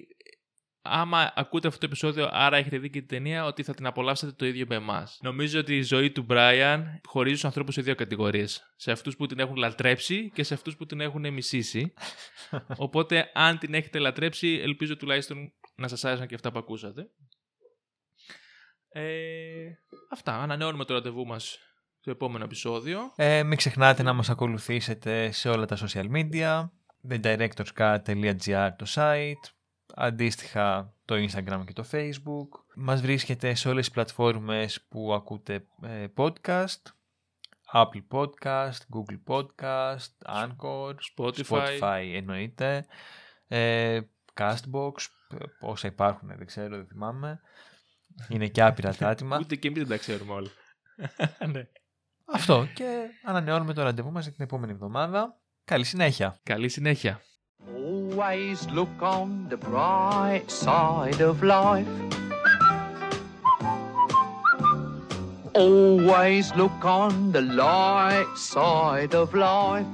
άμα ακούτε αυτό το επεισόδιο, άρα έχετε δει και την ταινία, ότι θα την απολαύσετε το ίδιο με εμάς. Νομίζω ότι η ζωή του Brian χωρίζει τους ανθρώπους σε δύο κατηγορίες. Σε αυτούς που την έχουν λατρέψει και σε αυτούς που την έχουν μισήσει. [laughs] Οπότε, αν την έχετε λατρέψει, ελπίζω τουλάχιστον να σας άρεσαν και αυτά που ακούσατε. Ε, αυτά. Ανανεώνουμε το ραντεβού μας στο επόμενο επεισόδιο. ε, μην ξεχνάτε να μας ακολουθήσετε σε όλα τα social media, thedirectorscut.gr το site, αντίστοιχα το Instagram και το Facebook. Μας βρίσκεται σε όλες τις πλατφόρμες που ακούτε ε, podcast, Apple Podcast, Google Podcast, Anchor, Spotify. εννοείται, ε, Castbox, ε, όσα υπάρχουν δεν ξέρω, δεν θυμάμαι. Είναι και άπειρα τα άτομα. Ούτε και εμείς δεν τα ξέρουμε όλα. [laughs] ναι. Αυτό και ανανεώνουμε το ραντεβού μας για την επόμενη εβδομάδα. Καλή συνέχεια. Καλή συνέχεια. Always look on the bright side of life. Always look on the light side of life.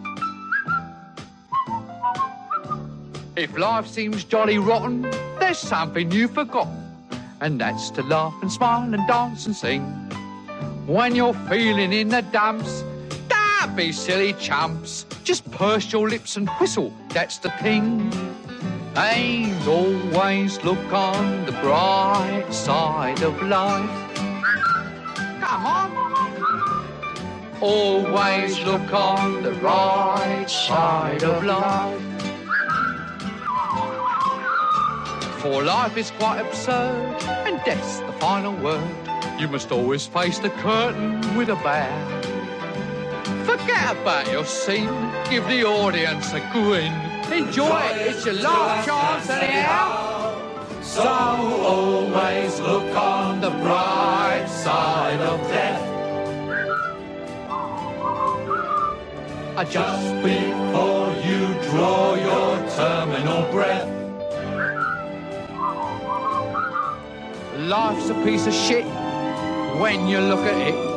If life seems jolly rotten, there's something you've forgotten, and that's to laugh and smile and dance and sing. When you're feeling in the dumps, don't be silly chumps. Just purse your lips and whistle, that's the thing. And always look on the bright side of life. Come on. Always look on the right side of life. For life is quite absurd, and death's the final word. You must always face the curtain with a bow. Forget about your scene, give the audience a grin. Enjoy it, it's your last chance anyhow. So always look on the bright side of death. Just before you draw your terminal breath. Life's a piece of shit when you look at it.